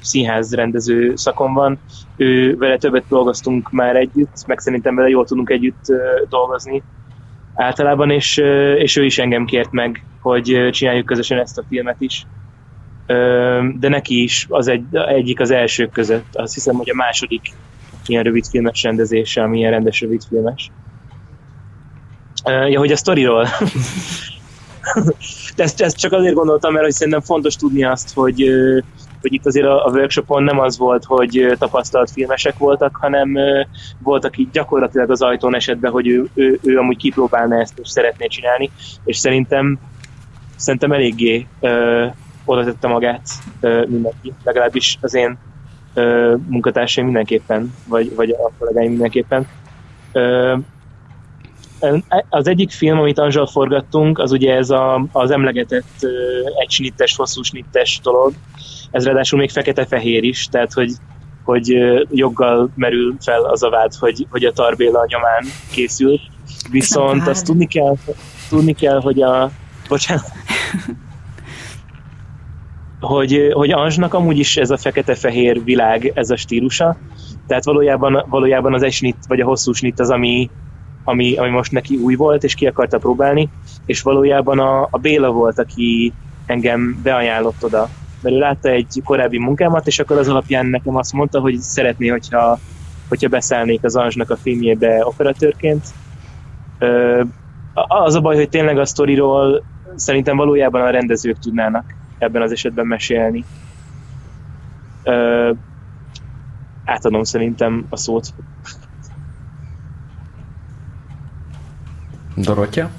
színház rendező szakon van, ő vele többet dolgoztunk már együtt, meg szerintem vele jól tudunk együtt dolgozni általában, és, és ő is engem kért meg, hogy csináljuk közösen ezt a filmet is. De neki is az egy, egyik az elsők között, azt hiszem, hogy a második ilyen rövidfilmes rendezése, ami ilyen rendes rövidfilmes. Ja, hogy a sztoriról. (laughs) Ezt, ezt csak azért gondoltam, mert hogy szerintem fontos tudni azt, hogy, hogy itt azért a, a workshopon nem az volt, hogy tapasztalt filmesek voltak, hanem voltak itt gyakorlatilag az ajtón esetben, hogy ő, ő, ő amúgy kipróbálna ezt, és szeretné csinálni, és szerintem szerintem eléggé oda tette magát mindenki, legalábbis az én munkatársaim mindenképpen, vagy, vagy a kollégáim mindenképpen. Ö, az egyik film, amit Anzsal forgattunk, az ugye ez a, az emlegetett uh, egysnittes, hosszú snittes dolog. Ez ráadásul még fekete-fehér is, tehát hogy, hogy joggal merül fel az a vád, hogy, hogy a Tarbéla nyomán készült. Viszont azt tudni kell, tudni kell, hogy a... Bocsánat. (laughs) hogy, hogy Anzsnak amúgy is ez a fekete-fehér világ, ez a stílusa. Tehát valójában, valójában az esnit, vagy a hosszú snit az, ami, ami, ami most neki új volt, és ki akarta próbálni, és valójában a, a Béla volt, aki engem beajánlott oda, mert ő látta egy korábbi munkámat, és akkor az alapján nekem azt mondta, hogy szeretné, hogyha, hogyha beszállnék az Anzsnak a filmjébe operatőrként. Ö, az a baj, hogy tényleg a sztoriról szerintem valójában a rendezők tudnának ebben az esetben mesélni. Ö, átadom szerintem a szót. Dorottya?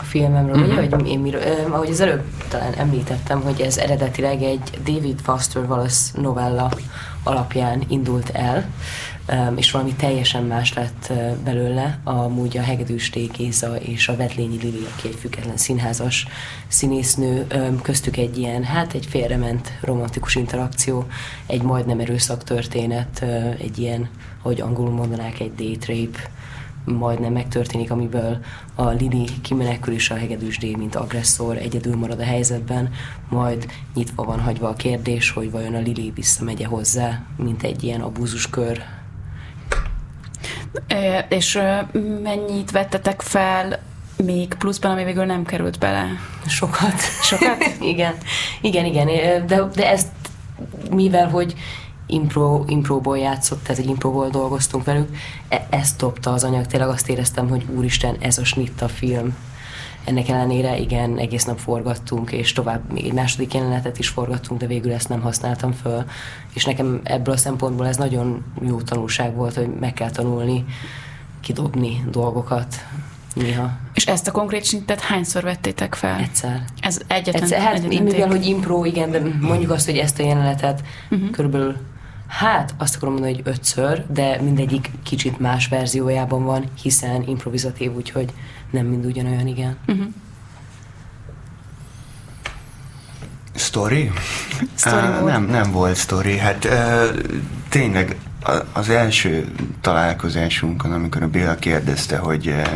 A filmemről, uh-huh. ugye, hogy én miről, eh, ahogy az előbb talán említettem, hogy ez eredetileg egy David Foster Wallace novella alapján indult el, és valami teljesen más lett belőle, amúgy a Hegedűs Géza és a Vetlényi Lili, aki egy független színházas színésznő, köztük egy ilyen, hát egy félrement romantikus interakció, egy majdnem erőszak történet, egy ilyen, hogy angolul mondanák, egy date rape, majdnem megtörténik, amiből a Lili kimenekül és a hegedűs D, mint agresszor egyedül marad a helyzetben, majd nyitva van hagyva a kérdés, hogy vajon a Lili visszamegye hozzá, mint egy ilyen abúzuskör. És mennyit vettetek fel még pluszban, ami végül nem került bele? Sokat. Sokat? (laughs) igen. Igen, igen. De, de ezt mivel, hogy impro, impróból játszott, tehát egy impróból dolgoztunk velük. E- ezt dobta az anyag, tényleg azt éreztem, hogy úristen, ez a snitta film. Ennek ellenére igen, egész nap forgattunk, és tovább még egy második jelenetet is forgattunk, de végül ezt nem használtam föl. És nekem ebből a szempontból ez nagyon jó tanulság volt, hogy meg kell tanulni kidobni dolgokat néha. És ezt a konkrét szintet hányszor vettétek fel? Egyszer. Ez egyetlen, Egyszer, hát egyetlen mivel, hogy impro, igen, de mondjuk azt, hogy ezt a jelenetet uh-huh. körülbelül Hát, azt akarom mondani, hogy ötször, de mindegyik kicsit más verziójában van, hiszen improvizatív, úgyhogy nem mind ugyanolyan, igen. Uh-huh. Story? story uh, nem, nem volt story. Hát uh, tényleg az első találkozásunkon, amikor a Béla kérdezte, hogy uh,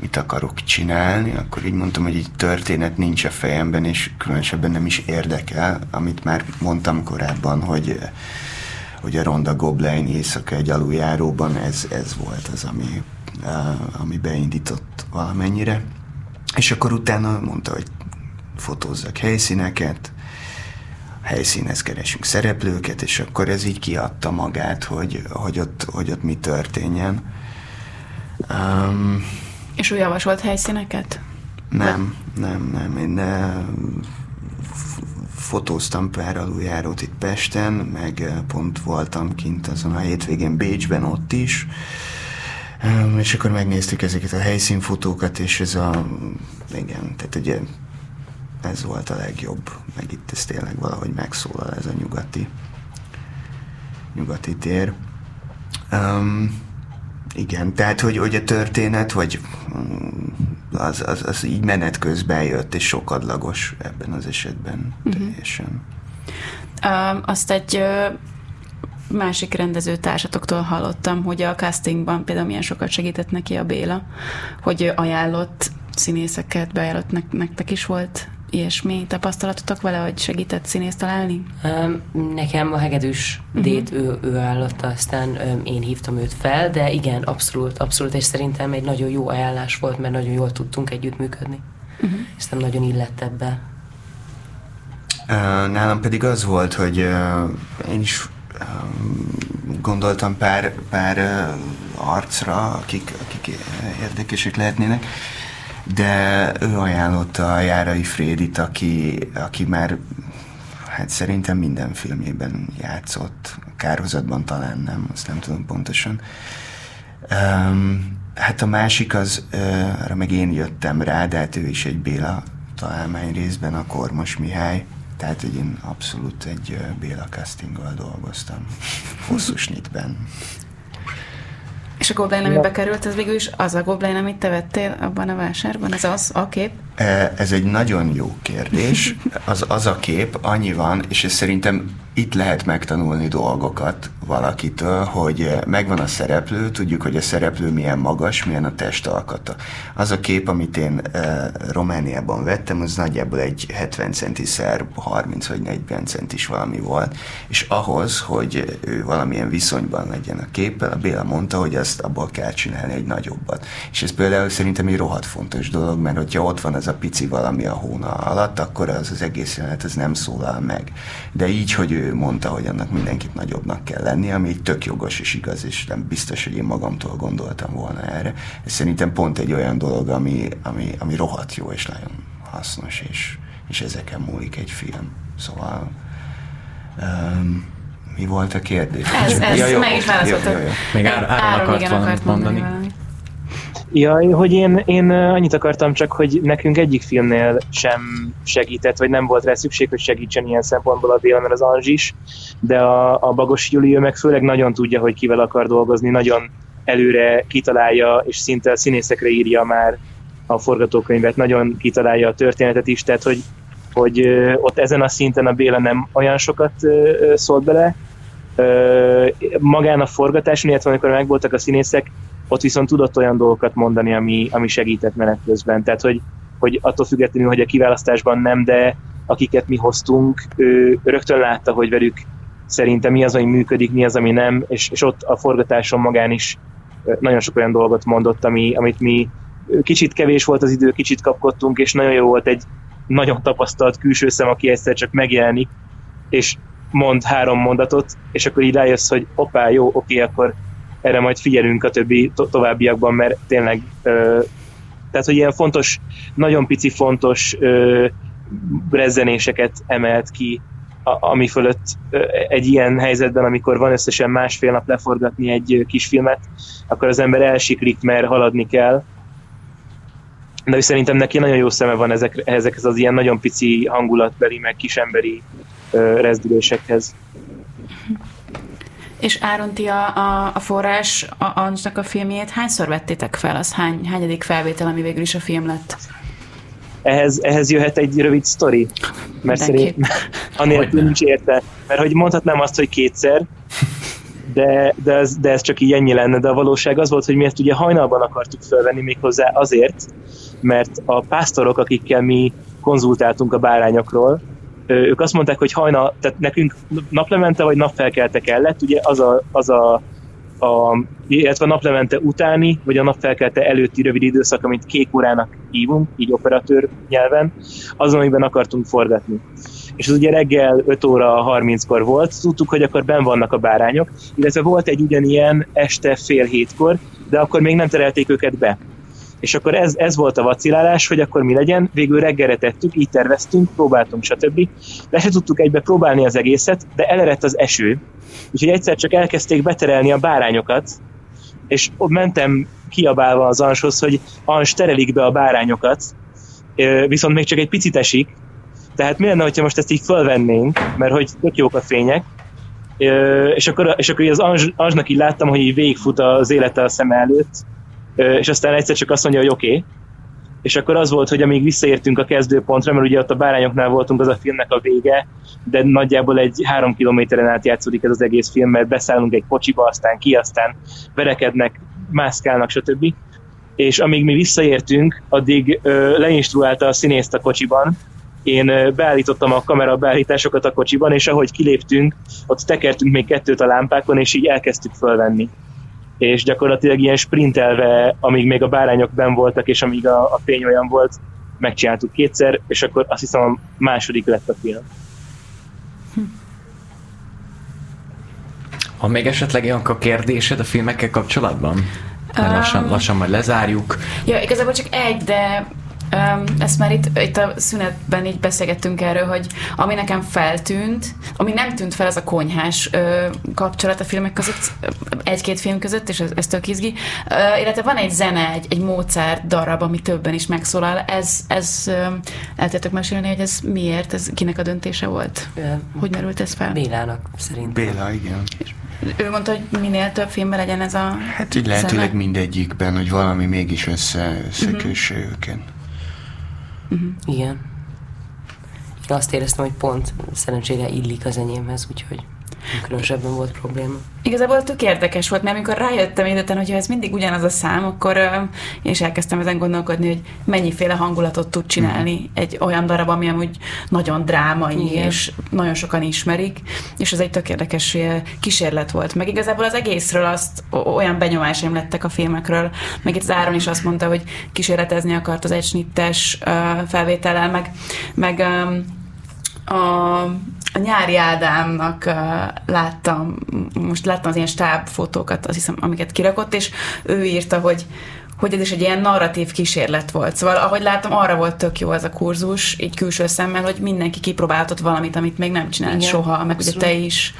mit akarok csinálni, akkor így mondtam, hogy így történet nincs a fejemben, és különösebben nem is érdekel, amit már mondtam korábban, hogy hogy a Ronda Goblein éjszaka egy aluljáróban, ez, ez volt az, ami, ami beindított valamennyire. És akkor utána mondta, hogy fotózzak helyszíneket, helyszínhez keresünk szereplőket, és akkor ez így kiadta magát, hogy, hogy, ott, hogy ott mi történjen. Um, és ő javasolt helyszíneket? Nem, nem, nem. Én ne, fotóztam pár aluljárót itt Pesten, meg pont voltam kint azon a hétvégén Bécsben ott is, és akkor megnéztük ezeket a helyszínfotókat, és ez a, igen, tehát ugye ez volt a legjobb, meg itt ez tényleg valahogy megszólal ez a nyugati nyugati tér. Um, igen, tehát hogy, hogy a történet, vagy mm, az, az, az így menet közben jött, és sokadlagos ebben az esetben uh-huh. teljesen. Uh, azt egy uh, másik rendező társatoktól hallottam, hogy a castingban például milyen sokat segített neki a Béla, hogy ajánlott színészeket, beajánlott nektek is volt ilyesmi tapasztalatotok vele, hogy segített színészt találni? Um, nekem a hegedűs uh-huh. dét ő, ő állotta, aztán um, én hívtam őt fel, de igen, abszolút, abszolút, és szerintem egy nagyon jó ajánlás volt, mert nagyon jól tudtunk együttműködni. Uh-huh. És nem nagyon illett ebbe. Uh, nálam pedig az volt, hogy uh, én is gondoltam pár, pár arcra, akik, akik érdekesek lehetnének, de ő ajánlotta a Járai Frédit, aki, aki már hát szerintem minden filmjében játszott, kárhozatban talán nem, azt nem tudom pontosan. Um, hát a másik az, uh, arra meg én jöttem rá, de hát ő is egy Béla találmány részben, a Kormos Mihály, tehát hogy én abszolút egy Béla castinggal dolgoztam, hosszú snitben. És a Goblin, ami bekerült, ez végül is az a Goblin, amit te vettél abban a vásárban? Ez az a kép? E, ez egy nagyon jó kérdés. Az, az a kép, annyi van, és ez szerintem itt lehet megtanulni dolgokat valakitől, hogy megvan a szereplő, tudjuk, hogy a szereplő milyen magas, milyen a testalkata. Az a kép, amit én e, Romániában vettem, az nagyjából egy 70 szer 30 vagy 40 centis valami volt, és ahhoz, hogy ő valamilyen viszonyban legyen a képpel, a Béla mondta, hogy azt abból kell csinálni egy nagyobbat. És ez például szerintem egy rohadt fontos dolog, mert hogyha ott van az a pici valami a hóna alatt, akkor az az egész jelenet az nem szólal meg. De így, hogy ő mondta, hogy annak mindenkit nagyobbnak kell lenni, ami tök jogos és igaz, és nem biztos, hogy én magamtól gondoltam volna erre. Ez szerintem pont egy olyan dolog, ami, ami, ami rohadt jó és nagyon hasznos, és, és ezeken múlik egy film. Szóval um, mi volt a kérdés? Ez, ez ja, jó, meg is válaszoltak. Még Áron, Áron akart valamit mondani. mondani. Ja, hogy én, én annyit akartam csak, hogy nekünk egyik filmnél sem segített, vagy nem volt rá szükség, hogy segítsen ilyen szempontból a Béla, mert az Anzs is, de a, a Bagos Júli meg főleg nagyon tudja, hogy kivel akar dolgozni, nagyon előre kitalálja, és szinte a színészekre írja már a forgatókönyvet, nagyon kitalálja a történetet is, tehát hogy, hogy ott ezen a szinten a Béla nem olyan sokat szólt bele, magán a forgatáson, illetve amikor megvoltak a színészek, ott viszont tudott olyan dolgokat mondani, ami, ami segített menet közben. Tehát, hogy, hogy attól függetlenül, hogy a kiválasztásban nem, de akiket mi hoztunk, ő rögtön látta, hogy velük szerintem mi az, ami működik, mi az, ami nem, és, és ott a forgatáson magán is nagyon sok olyan dolgot mondott, ami, amit mi kicsit kevés volt az idő, kicsit kapkodtunk, és nagyon jó volt egy nagyon tapasztalt külső szem, aki egyszer csak megjelenik, és mond három mondatot, és akkor így rájössz, hogy opá, jó, oké, akkor erre majd figyelünk a többi to- továbbiakban, mert tényleg ö, tehát, hogy ilyen fontos, nagyon pici fontos ö, rezzenéseket emelt ki, a, ami fölött ö, egy ilyen helyzetben, amikor van összesen másfél nap leforgatni egy kisfilmet, akkor az ember elsiklik, mert haladni kell, de ő szerintem neki nagyon jó szeme van ezek, ezekhez az ilyen nagyon pici hangulatbeli, meg kisemberi ö, rezdülésekhez. És Áron, ti a, a, a forrás a Ancsnak a filmjét hányszor vettétek fel? Az hány, hányadik felvétel, ami végül is a film lett? Ehhez, ehhez jöhet egy rövid sztori, mert szerint (laughs) anélkül nincs érte. Mert hogy mondhatnám azt, hogy kétszer, de, de, ez, de ez csak így ennyi lenne, de a valóság az volt, hogy mi ezt ugye hajnalban akartuk felvenni még hozzá azért, mert a pásztorok, akikkel mi konzultáltunk a bárányokról, ők azt mondták, hogy hajnal, tehát nekünk naplemente vagy napfelkelte kellett, ugye az a, az a, a illetve a naplemente utáni, vagy a napfelkelte előtti rövid időszak, amit kék órának hívunk, így operatőr nyelven, azon, amiben akartunk forgatni. És az ugye reggel 5 óra 30-kor volt, tudtuk, hogy akkor ben vannak a bárányok, illetve volt egy ugyanilyen este fél hétkor, de akkor még nem terelték őket be. És akkor ez, ez volt a vacilálás, hogy akkor mi legyen, végül reggelre tettük, így terveztünk, próbáltunk, stb. Le se tudtuk egybe próbálni az egészet, de elerett az eső, úgyhogy egyszer csak elkezdték beterelni a bárányokat, és ott mentem kiabálva az Anshoz, hogy Ans, terelik be a bárányokat, viszont még csak egy picit esik, tehát mi lenne, hogyha most ezt így fölvennénk, mert hogy tök jók a fények, és akkor, és akkor az Anzs, Anzsnak így láttam, hogy így végigfut az élete a szem előtt, és aztán egyszer csak azt mondja, hogy oké, okay. és akkor az volt, hogy amíg visszaértünk a kezdőpontra, mert ugye ott a bárányoknál voltunk, az a filmnek a vége, de nagyjából egy három kilométeren át játszódik ez az egész film, mert beszállunk egy kocsiba, aztán ki, aztán verekednek, mászkálnak, stb. És amíg mi visszaértünk, addig ö, leinstruálta a színészt a kocsiban, én beállítottam a kamera beállításokat a kocsiban, és ahogy kiléptünk, ott tekertünk még kettőt a lámpákon, és így elkezdtük fölvenni. És gyakorlatilag ilyen sprintelve, amíg még a bárányok ben voltak, és amíg a, a fény olyan volt, megcsináltuk kétszer, és akkor azt hiszem a második lett a film. Van még esetleg Janka kérdésed a filmekkel kapcsolatban? Lassan, lassan majd lezárjuk. Ja, igazából csak egy, de ezt már itt, itt a szünetben így beszélgettünk erről, hogy ami nekem feltűnt, ami nem tűnt fel, az a konyhás kapcsolat a filmek között, egy-két film között, és ez, ez tök izgi. Illetve van egy zene, egy, egy Mozart darab, ami többen is megszólal. Ez, ez el tudjátok mesélni, hogy ez miért, ez kinek a döntése volt? Hogy merült ez fel? Bélának szerintem. Béla, igen. Ő mondta, hogy minél több filmben legyen ez a Hát így lehetőleg zene. mindegyikben, hogy valami mégis össze, összekösse Mhm. őket. Igen. Én azt éreztem, hogy pont szerencsére illik az enyémhez, úgyhogy különösebben volt probléma. Igazából tök érdekes volt, mert amikor rájöttem egyetlen, hogy ez mindig ugyanaz a szám, akkor is elkezdtem ezen gondolkodni, hogy mennyiféle hangulatot tud csinálni egy olyan darab, ami amúgy nagyon drámai, Igen. és nagyon sokan ismerik, és ez egy tök érdekes kísérlet volt. Meg igazából az egészről azt olyan benyomásaim lettek a filmekről, meg itt az Áron is azt mondta, hogy kísérletezni akart az egysnittes felvétellel, meg, meg a, a nyári Ádámnak uh, láttam, most láttam az ilyen stábfotókat, azt hiszem, amiket kirakott, és ő írta, hogy hogy ez is egy ilyen narratív kísérlet volt. Szóval, ahogy láttam, arra volt tök jó ez a kurzus, így külső szemmel, hogy mindenki kipróbáltott valamit, amit még nem csinált Igen, soha, meg ugye abszolút. te is.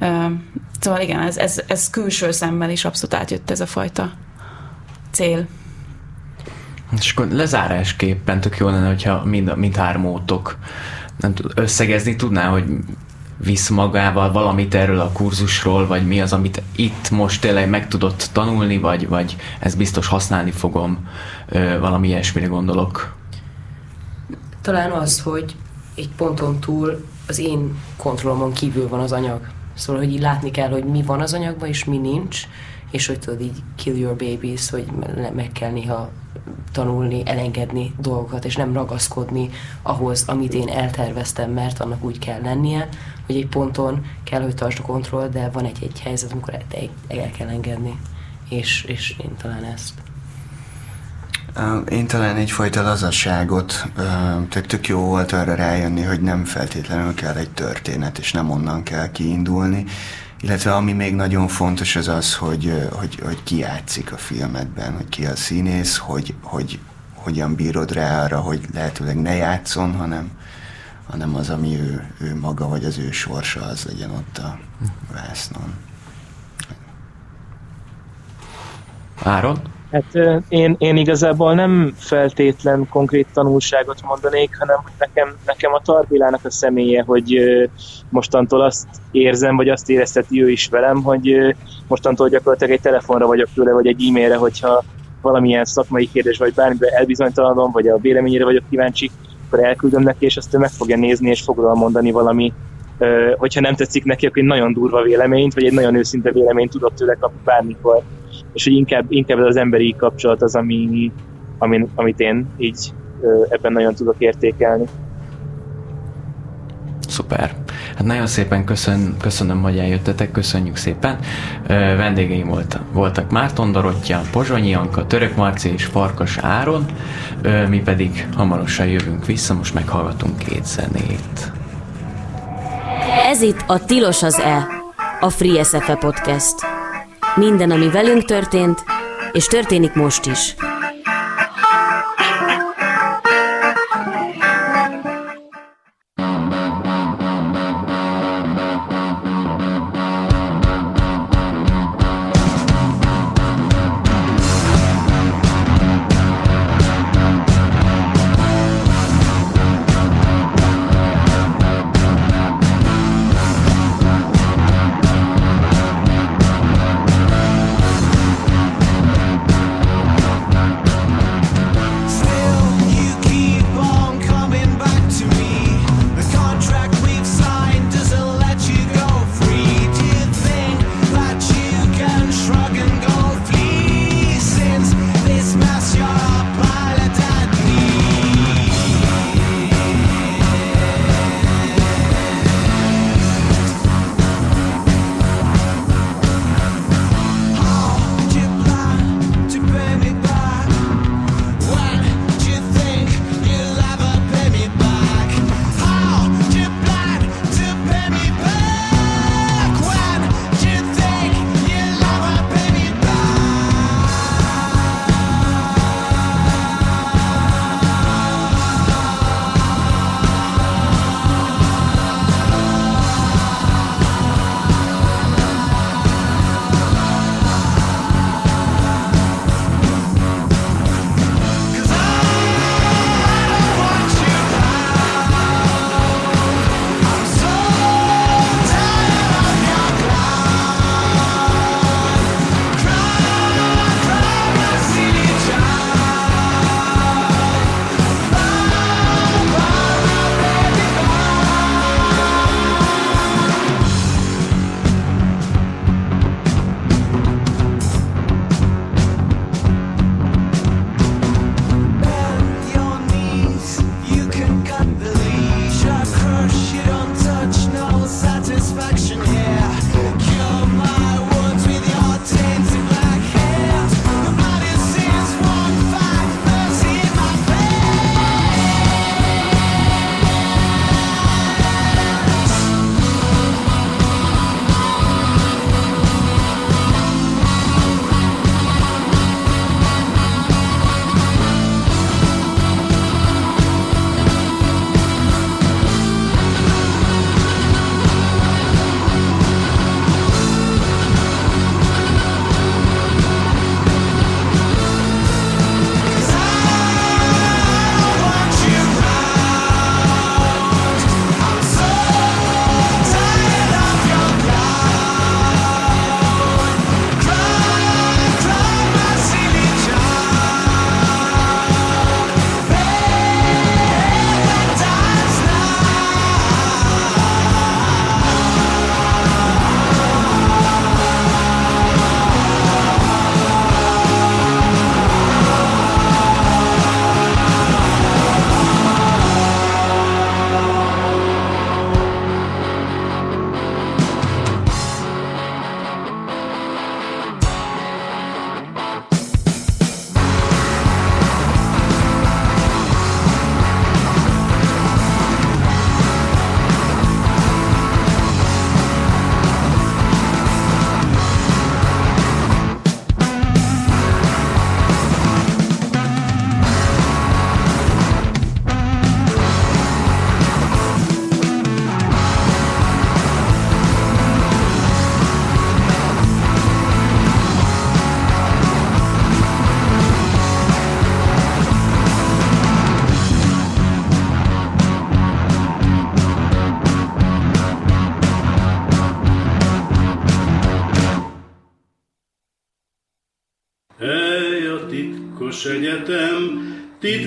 Uh, szóval igen, ez, ez, ez külső szemmel is abszolút átjött ez a fajta cél. És akkor lezárásképpen tök jó lenne, hogyha mind, mind hármótok nem tud, összegezni tudná, hogy visz magával valamit erről a kurzusról, vagy mi az, amit itt most tényleg meg tudott tanulni, vagy, vagy ezt biztos használni fogom, ö, valami ilyesmire gondolok. Talán az, hogy egy ponton túl az én kontrollomon kívül van az anyag. Szóval, hogy így látni kell, hogy mi van az anyagban, és mi nincs, és hogy tudod így kill your babies, hogy me- meg kell néha tanulni, elengedni dolgokat, és nem ragaszkodni ahhoz, amit én elterveztem, mert annak úgy kell lennie, hogy egy ponton kell, hogy tartsd a kontroll, de van egy-egy helyzet, amikor el, el kell engedni. És, és én talán ezt. Én talán egyfajta lazasságot, tehát tök jó volt arra rájönni, hogy nem feltétlenül kell egy történet, és nem onnan kell kiindulni. Illetve ami még nagyon fontos az az, hogy, hogy, hogy ki játszik a filmedben, hogy ki a színész, hogy, hogy hogyan bírod rá arra, hogy lehetőleg ne játszon, hanem, hanem az, ami ő, ő maga, vagy az ő sorsa, az legyen ott a vásznon. Áron? Hát én, én igazából nem feltétlen konkrét tanulságot mondanék, hanem nekem, nekem a Tarbilának a személye, hogy mostantól azt érzem, vagy azt érezteti ő is velem, hogy mostantól gyakorlatilag egy telefonra vagyok tőle, vagy egy e-mailre, hogyha valamilyen szakmai kérdés, vagy bármiben elbizonytalanodom, vagy a véleményére vagyok kíváncsi, akkor elküldöm neki, és azt ő meg fogja nézni, és fog mondani valami, hogyha nem tetszik neki, akkor egy nagyon durva véleményt, vagy egy nagyon őszinte véleményt tudok tőle kapni bármikor és hogy inkább, inkább az emberi kapcsolat az, ami, ami, amit én így ebben nagyon tudok értékelni. Szuper. Hát nagyon szépen köszön, köszönöm, hogy eljöttetek, köszönjük szépen. Ö, vendégeim volt, voltak Márton Dorottya, Pozsonyi Anka, Török Marci és Farkas Áron, Ö, mi pedig hamarosan jövünk vissza, most meghallgatunk két zenét. Ez itt a Tilos az E, a Free SFE podcast. Minden, ami velünk történt, és történik most is.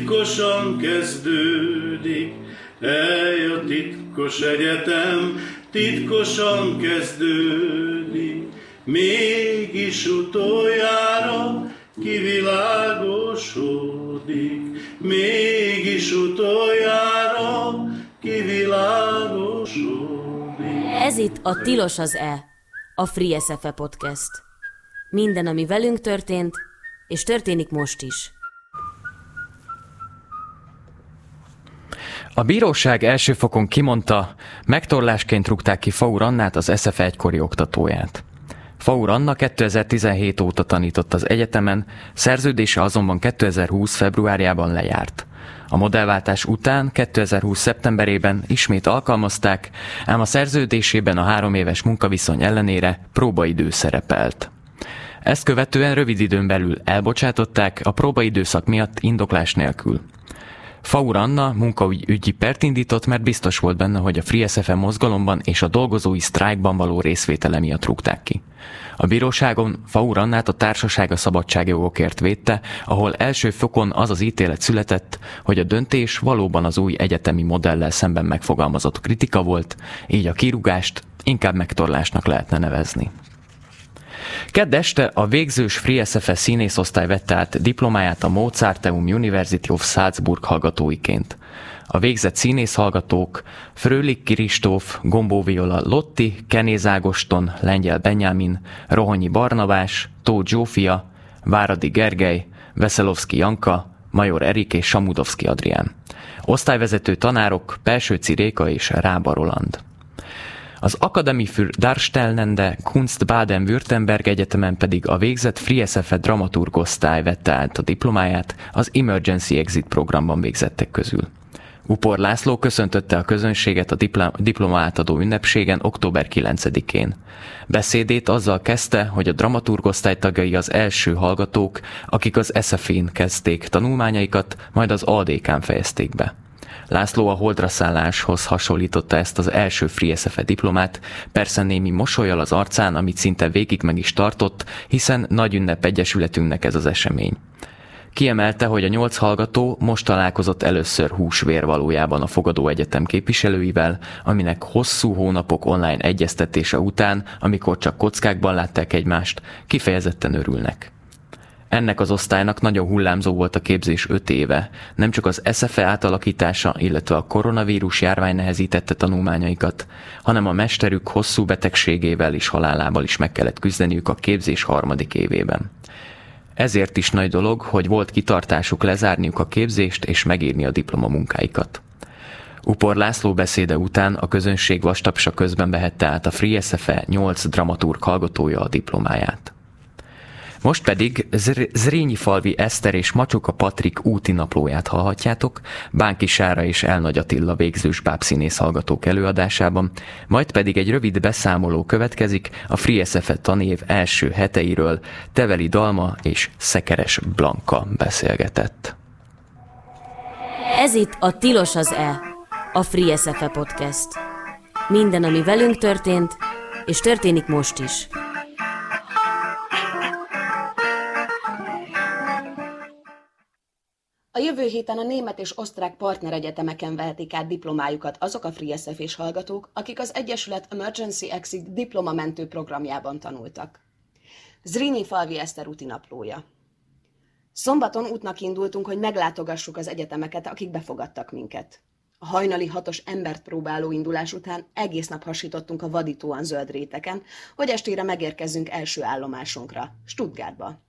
Titkosan kezdődik. Ej, a titkos egyetem titkosan kezdődik. Mégis utoljára kivilágosodik. Mégis utoljára kivilágosodik. Ez itt a Tilos az E, a Free SFE podcast. Minden, ami velünk történt, és történik most is. A bíróság első fokon kimondta, megtorlásként rúgták ki Faur Annát, az SFE egykori oktatóját. Faur Anna 2017 óta tanított az egyetemen, szerződése azonban 2020 februárjában lejárt. A modellváltás után 2020. szeptemberében ismét alkalmazták, ám a szerződésében a három éves munkaviszony ellenére próbaidő szerepelt. Ezt követően rövid időn belül elbocsátották a próbaidőszak miatt indoklás nélkül. Faur Anna munkaügyi pert indított, mert biztos volt benne, hogy a Free SFM mozgalomban és a dolgozói sztrájkban való részvétele miatt rúgták ki. A bíróságon Faur Annát a társasága szabadságjogokért védte, ahol első fokon az az ítélet született, hogy a döntés valóban az új egyetemi modellel szemben megfogalmazott kritika volt, így a kirúgást inkább megtorlásnak lehetne nevezni. Kedd este a végzős Free SFS színészosztály vette át diplomáját a Mozarteum University of Salzburg hallgatóiként. A végzett színész hallgatók Frölik Kiristóf, Gombó Lotti, Kenéz Ágoston, Lengyel Benyámin, Rohonyi Barnabás, Tóth Zsófia, Váradi Gergely, Veszelovszki Janka, Major Erik és Samudovszki Adrián. Osztályvezető tanárok Pelsőci Réka és Rába Roland. Az Akademie für Darstellende Kunst Baden-Württemberg Egyetemen pedig a végzett Free SFE dramaturg osztály vette át a diplomáját az Emergency Exit programban végzettek közül. Upor László köszöntötte a közönséget a diploma átadó ünnepségen október 9-én. Beszédét azzal kezdte, hogy a dramaturgosztály tagjai az első hallgatók, akik az SFE-n kezdték tanulmányaikat, majd az ADK-n fejezték be. László a holdra szálláshoz hasonlította ezt az első Free SFE diplomát, persze némi mosolyal az arcán, amit szinte végig meg is tartott, hiszen nagy ünnep egyesületünknek ez az esemény. Kiemelte, hogy a nyolc hallgató most találkozott először húsvér valójában a Fogadó Egyetem képviselőivel, aminek hosszú hónapok online egyeztetése után, amikor csak kockákban látták egymást, kifejezetten örülnek. Ennek az osztálynak nagyon hullámzó volt a képzés öt éve. Nem csak az SFE átalakítása, illetve a koronavírus járvány nehezítette tanulmányaikat, hanem a mesterük hosszú betegségével és halálával is meg kellett küzdeniük a képzés harmadik évében. Ezért is nagy dolog, hogy volt kitartásuk lezárniuk a képzést és megírni a diplomamunkáikat. Upor László beszéde után a közönség vastapsa közben vehette át a Free SFE 8 dramaturg hallgatója a diplomáját. Most pedig Zrínyi Falvi Eszter és Macsoka Patrik úti naplóját hallhatjátok, Bánki Sára és Elnagy Attila végzős bábszínész hallgatók előadásában, majd pedig egy rövid beszámoló következik a Free SFE tanév első heteiről, Teveli Dalma és Szekeres Blanka beszélgetett. Ez itt a Tilos az E, a Free SFE podcast. Minden, ami velünk történt, és történik most is. A jövő héten a német és osztrák partneregyetemeken vehetik át diplomájukat azok a Free SFS hallgatók, akik az Egyesület Emergency Exit diplomamentő programjában tanultak. Zrínyi Falvi Eszter úti naplója. Szombaton útnak indultunk, hogy meglátogassuk az egyetemeket, akik befogadtak minket. A hajnali hatos embert próbáló indulás után egész nap hasítottunk a vadítóan zöld réteken, hogy estére megérkezzünk első állomásunkra, Stuttgartba.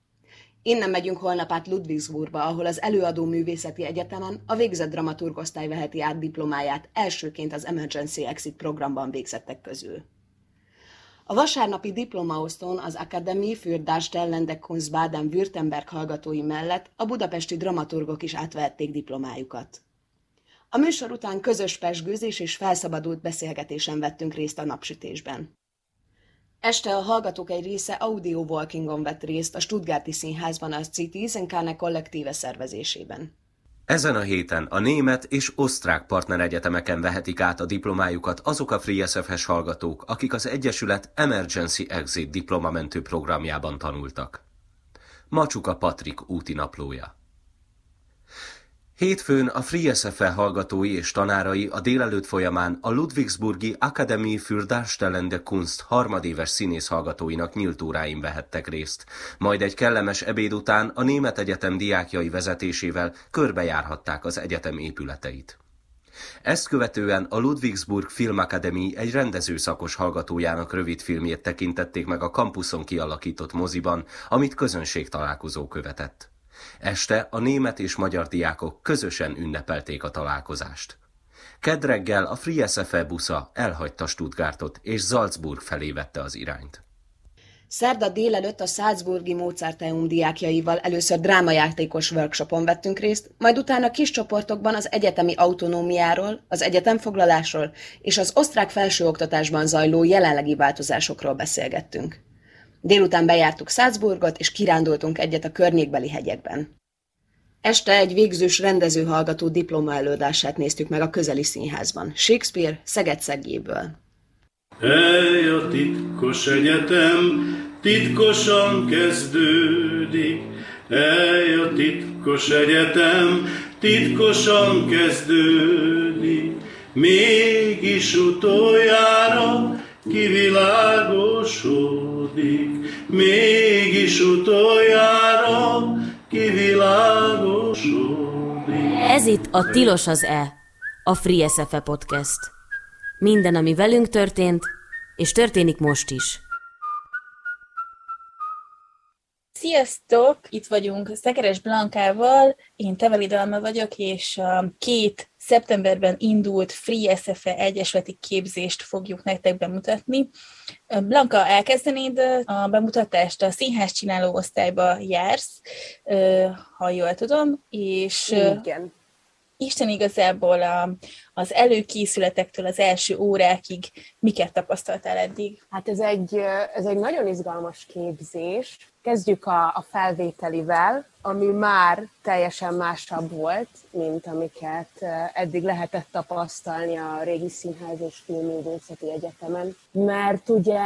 Innen megyünk holnap át Ludwigsburgba, ahol az Előadó Művészeti Egyetemen a végzett dramaturgosztály veheti át diplomáját elsőként az Emergency Exit programban végzettek közül. A vasárnapi diplomaosztón az Akademie für Darstellende Kunst Baden-Württemberg hallgatói mellett a budapesti dramaturgok is átvehették diplomájukat. A műsor után közös pesgőzés és felszabadult beszélgetésen vettünk részt a napsütésben. Este a hallgatók egy része audio walkingon vett részt a Stuttgarti Színházban az Citizenkane kollektíve szervezésében. Ezen a héten a német és osztrák partneregyetemeken vehetik át a diplomájukat azok a Free SFS hallgatók, akik az Egyesület Emergency Exit diplomamentő programjában tanultak. Macsuka Patrik útinaplója. Hétfőn a Free SFE hallgatói és tanárai a délelőtt folyamán a Ludwigsburgi Akademie für Darstellende Kunst harmadéves színész hallgatóinak nyílt óráin vehettek részt, majd egy kellemes ebéd után a Német Egyetem diákjai vezetésével körbejárhatták az egyetem épületeit. Ezt követően a Ludwigsburg Filmakadémi egy rendezőszakos hallgatójának rövid filmjét tekintették meg a kampuszon kialakított moziban, amit közönség találkozó követett. Este a német és magyar diákok közösen ünnepelték a találkozást. Kedreggel a Free SFE busza elhagyta Stuttgartot és Salzburg felé vette az irányt. Szerda délelőtt a Salzburgi Mozarteum diákjaival először drámajátékos workshopon vettünk részt, majd utána kis csoportokban az egyetemi autonómiáról, az egyetemfoglalásról és az osztrák felsőoktatásban zajló jelenlegi változásokról beszélgettünk. Délután bejártuk Salzburgot, és kirándultunk egyet a környékbeli hegyekben. Este egy végzős rendezőhallgató diplomaelőadását néztük meg a közeli színházban. Shakespeare Szeged-Szegéből. Hely a titkos egyetem, titkosan kezdődik. Hely a titkos egyetem, titkosan kezdődik. Mégis utoljára kivilágosodik, mégis utoljára kivilágosodik. Ez itt a Tilos az E, a Free SFE podcast. Minden, ami velünk történt, és történik most is. Sziasztok! Itt vagyunk Szekeres Blankával, én Teveli Dalma vagyok, és a két szeptemberben indult Free SFE egyesületi képzést fogjuk nektek bemutatni. Blanka, elkezdenéd a bemutatást, a színház csináló osztályba jársz, ha jól tudom, és Igen. Isten igazából a, az előkészületektől az első órákig miket tapasztaltál eddig? Hát ez egy, ez egy nagyon izgalmas képzés. Kezdjük a, a felvételivel, ami már teljesen másabb volt, mint amiket eddig lehetett tapasztalni a régi színház és filmművészeti egyetemen. Mert ugye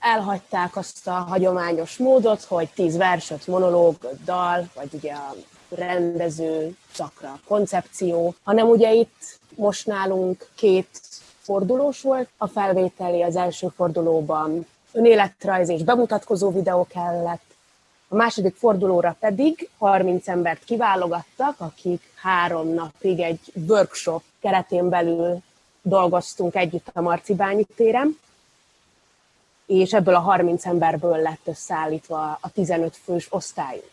elhagyták azt a hagyományos módot, hogy tíz verset, monológ, dal, vagy ugye a rendező szakra koncepció, hanem ugye itt most nálunk két fordulós volt. A felvételi az első fordulóban önéletrajz és bemutatkozó videó kellett, a második fordulóra pedig 30 embert kiválogattak, akik három napig egy workshop keretén belül dolgoztunk együtt a Marcibányi téren, és ebből a 30 emberből lett összeállítva a 15 fős osztályunk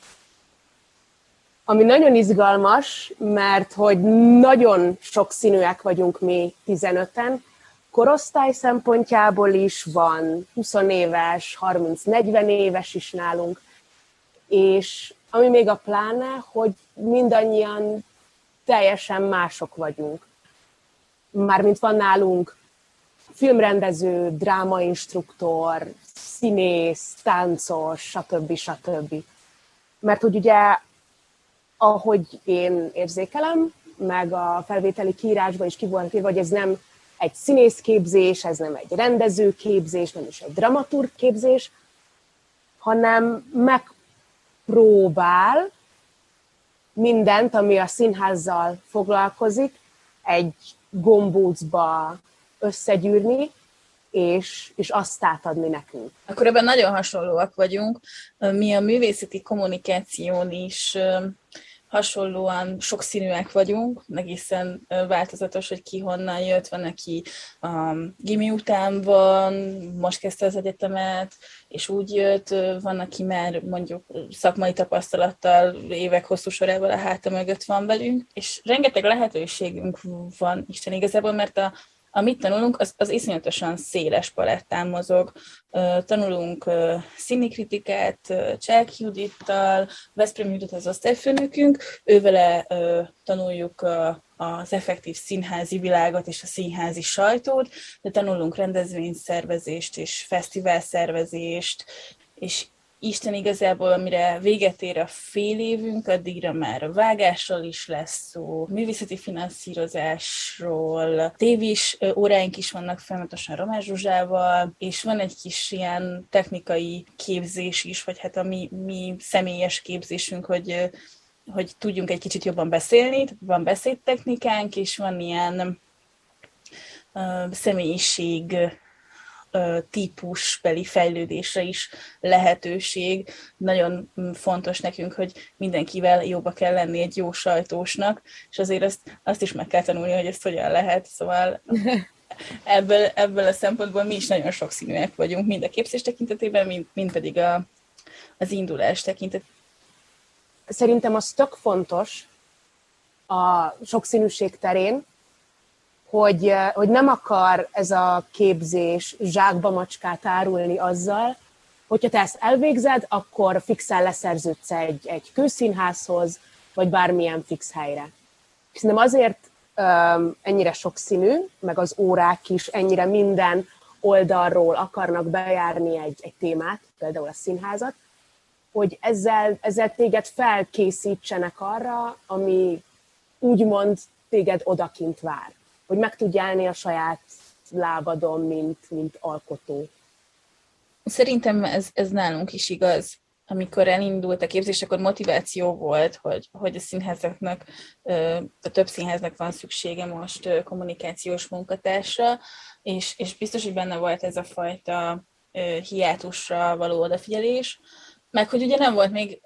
ami nagyon izgalmas, mert hogy nagyon sokszínűek vagyunk mi 15-en, korosztály szempontjából is van 20 éves, 30-40 éves is nálunk, és ami még a pláne, hogy mindannyian teljesen mások vagyunk. Mármint van nálunk filmrendező, drámainstruktor, színész, táncos, stb. stb. Mert hogy ugye ahogy én érzékelem, meg a felvételi kiírásban is ki írva, hogy ez nem egy színészképzés, ez nem egy rendezőképzés, nem is egy dramaturgképzés, hanem megpróbál mindent, ami a színházzal foglalkozik, egy gombócba összegyűrni, és, és azt átadni nekünk. Akkor ebben nagyon hasonlóak vagyunk. Mi a művészeti kommunikáción is hasonlóan sokszínűek vagyunk, egészen változatos, hogy ki honnan jött, van, aki a gimi után van, most kezdte az egyetemet, és úgy jött, van, aki már mondjuk szakmai tapasztalattal évek hosszú sorával a háta mögött van velünk, és rengeteg lehetőségünk van Isten igazából, mert a amit tanulunk, az, az iszonyatosan széles palettán mozog. Tanulunk színikritikát Cselk Judittal, Veszprém Judit az osztályfőnökünk, ővele tanuljuk az effektív színházi világot és a színházi sajtót, de tanulunk rendezvényszervezést és fesztiválszervezést, és Isten igazából, amire véget ér a fél évünk, addigra már a vágásról is lesz szó, művészeti finanszírozásról, tévés óráink is vannak folyamatosan Romás Zsuzsával, és van egy kis ilyen technikai képzés is, vagy hát a mi, mi személyes képzésünk, hogy hogy tudjunk egy kicsit jobban beszélni, van beszédtechnikánk, és van ilyen uh, személyiség típusbeli fejlődésre is lehetőség. Nagyon fontos nekünk, hogy mindenkivel jobba kell lenni egy jó sajtósnak, és azért azt, azt is meg kell tanulni, hogy ezt hogyan lehet. Szóval (laughs) ebből, ebből a szempontból mi is nagyon sokszínűek vagyunk, mind a képzés tekintetében, mind, mind pedig a, az indulás tekintetében. Szerintem az tök fontos a sokszínűség terén, hogy, eh, hogy nem akar ez a képzés zsákba macskát árulni azzal, hogyha te ezt elvégzed, akkor fixen leszerződsz egy, egy kőszínházhoz, vagy bármilyen fix helyre. Szerintem azért um, ennyire sokszínű, meg az órák is ennyire minden oldalról akarnak bejárni egy, egy témát, például a színházat, hogy ezzel, ezzel téged felkészítsenek arra, ami úgymond téged odakint vár hogy meg tudj állni a saját lábadon, mint, mint alkotó. Szerintem ez, ez nálunk is igaz. Amikor elindult a képzés, akkor motiváció volt, hogy, hogy a színházaknak, a több színháznak van szüksége most kommunikációs munkatársra, és, és biztos, hogy benne volt ez a fajta hiátusra való odafigyelés, meg hogy ugye nem volt még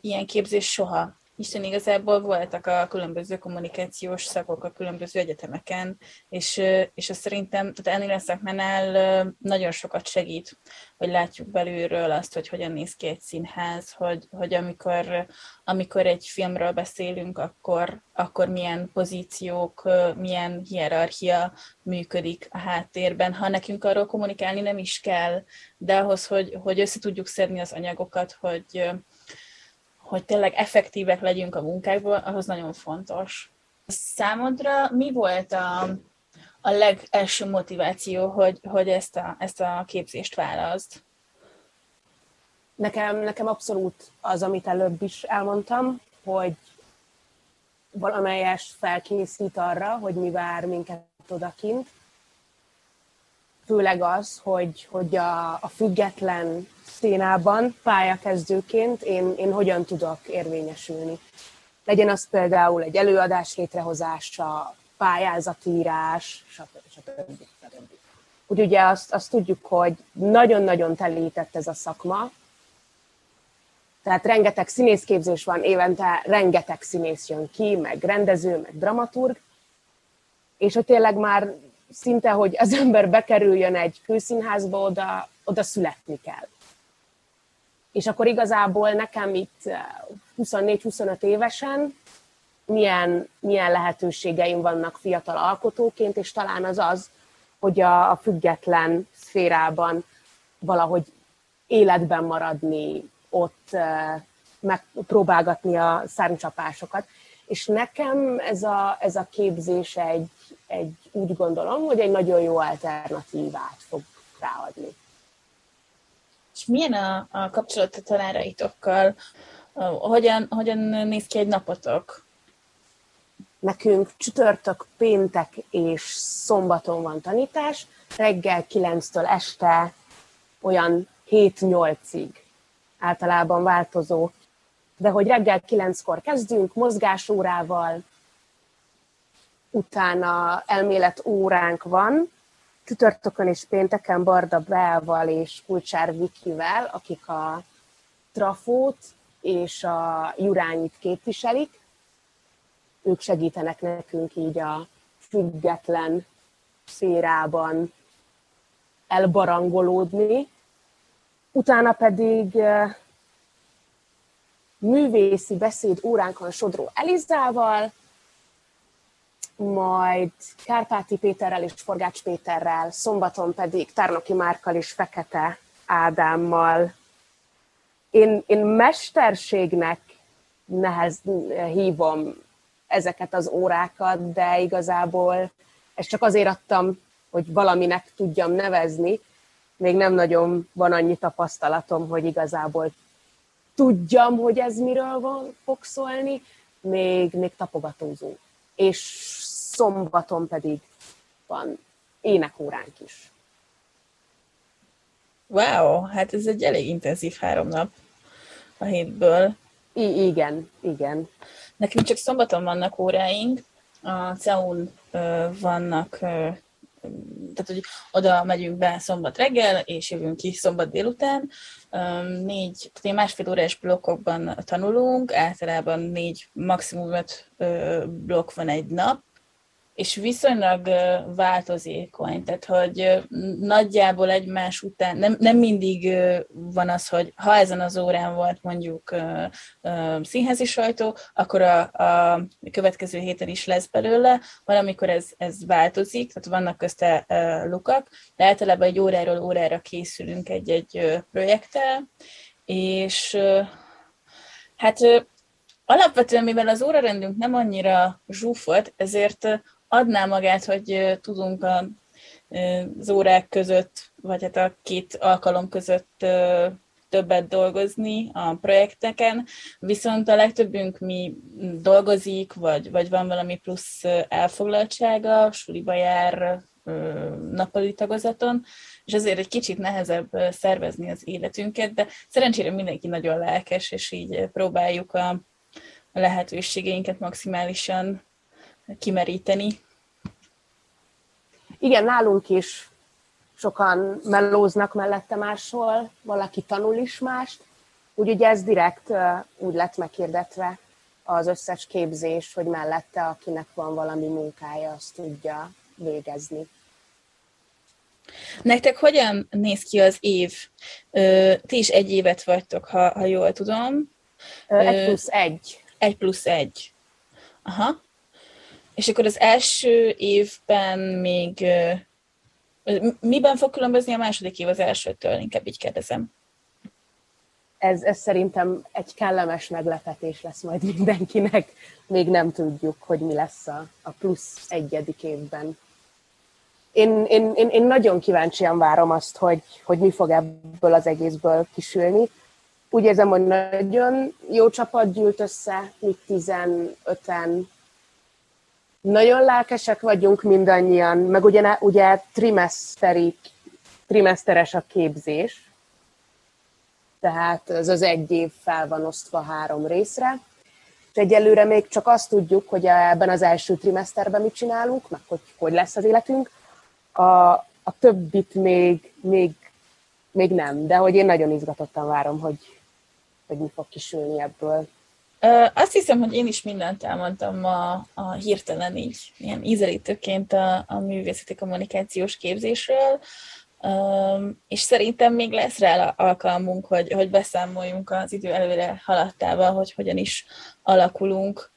ilyen képzés soha hiszen igazából voltak a különböző kommunikációs szakok a különböző egyetemeken, és, és ez szerintem, tehát ennél a szakmánál nagyon sokat segít, hogy látjuk belülről azt, hogy hogyan néz ki egy színház, hogy, hogy amikor, amikor egy filmről beszélünk, akkor, akkor milyen pozíciók, milyen hierarchia működik a háttérben. Ha nekünk arról kommunikálni nem is kell, de ahhoz, hogy, hogy össze tudjuk szedni az anyagokat, hogy, hogy tényleg effektívek legyünk a munkákból, ahhoz nagyon fontos. Számodra mi volt a, a legelső motiváció, hogy, hogy ezt, a, ezt a képzést választ? Nekem, nekem abszolút az, amit előbb is elmondtam, hogy valamelyes felkészít arra, hogy mi vár minket odakint. Főleg az, hogy, hogy a, a független színában pályakezdőként én, én hogyan tudok érvényesülni. Legyen az például egy előadás létrehozása, pályázatírás, stb. stb. stb. Úgy ugye azt, azt tudjuk, hogy nagyon-nagyon telített ez a szakma, tehát rengeteg színészképzés van, évente rengeteg színész jön ki, meg rendező, meg dramaturg, és hogy tényleg már szinte, hogy az ember bekerüljön egy kőszínházba, oda, oda születni kell és akkor igazából nekem itt 24-25 eh, évesen milyen, milyen lehetőségeim vannak fiatal alkotóként, és talán az az, hogy a, a független szférában valahogy életben maradni, ott uh, megpróbálgatni a szárnycsapásokat. És nekem ez a, ez a képzés egy, egy, úgy gondolom, hogy egy nagyon jó alternatívát fog ráadni. És milyen a, a kapcsolat a tanáraitokkal? Hogyan, hogyan néz ki egy napotok? Nekünk csütörtök, péntek és szombaton van tanítás, reggel 9-től este olyan 7-8-ig általában változó. De hogy reggel 9-kor kezdünk mozgásórával, utána elmélet óránk van, csütörtökön és pénteken Barda Beával és Kulcsár Vikivel, akik a Trafót és a Jurányit képviselik. Ők segítenek nekünk így a független szférában elbarangolódni. Utána pedig művészi beszéd óránkon Sodró Elizával, majd Kárpáti Péterrel és Forgács Péterrel, szombaton pedig Tárnoki Márkal és Fekete Ádámmal. Én, én mesterségnek nehez hívom ezeket az órákat, de igazából ezt csak azért adtam, hogy valaminek tudjam nevezni, még nem nagyon van annyi tapasztalatom, hogy igazából tudjam, hogy ez miről van, fog szólni, még, még tapogatózó. És szombaton pedig van énekóránk is. Wow, hát ez egy elég intenzív három nap a hétből. I- igen, igen. Nekünk csak szombaton vannak óráink, a CEUN vannak, tehát hogy oda megyünk be szombat reggel, és jövünk ki szombat délután. Négy, tehát másfél órás blokkokban tanulunk, általában négy, maximum öt blokk van egy nap, és viszonylag változékony, tehát hogy nagyjából egymás után, nem, nem mindig van az, hogy ha ezen az órán volt mondjuk színházi sajtó, akkor a, a következő héten is lesz belőle, valamikor ez, ez változik, tehát vannak közte lukak, de általában egy óráról órára készülünk egy-egy projekttel, és hát Alapvetően, mivel az órarendünk nem annyira zsúfolt, ezért adná magát, hogy tudunk a, az órák között, vagy hát a két alkalom között többet dolgozni a projekteken, viszont a legtöbbünk mi dolgozik, vagy, vagy van valami plusz elfoglaltsága, suliba jár, nappali tagozaton, és ezért egy kicsit nehezebb szervezni az életünket, de szerencsére mindenki nagyon lelkes, és így próbáljuk a lehetőségeinket maximálisan kimeríteni. Igen, nálunk is sokan mellóznak mellette máshol, valaki tanul is mást, úgyhogy ez direkt úgy lett meghirdetve az összes képzés, hogy mellette, akinek van valami munkája, azt tudja végezni. Nektek hogyan néz ki az év? Ti is egy évet vagytok, ha, ha jól tudom. Egy plusz egy. Egy plusz egy. Aha. És akkor az első évben még miben fog különbözni a második év az elsőtől? Inkább így kérdezem. Ez, ez szerintem egy kellemes meglepetés lesz majd mindenkinek. Még nem tudjuk, hogy mi lesz a, a plusz egyedik évben. Én, én, én, én nagyon kíváncsian várom azt, hogy, hogy mi fog ebből az egészből kisülni. Úgy érzem, hogy nagyon jó csapat gyűlt össze, mi 15-en nagyon lelkesek vagyunk mindannyian, meg ugye, ugye trimeszteri, trimeszteres a képzés, tehát ez az egy év fel van osztva három részre, és egyelőre még csak azt tudjuk, hogy ebben az első trimeszterben mit csinálunk, meg hogy, hogy lesz az életünk. A, a többit még, még, még nem, de hogy én nagyon izgatottan várom, hogy, hogy mi fog kisülni ebből. Azt hiszem, hogy én is mindent elmondtam a, a hirtelen így, ilyen ízelítőként a, a művészeti kommunikációs képzésről, és szerintem még lesz rá alkalmunk, hogy, hogy beszámoljunk az idő előre haladtával, hogy hogyan is alakulunk,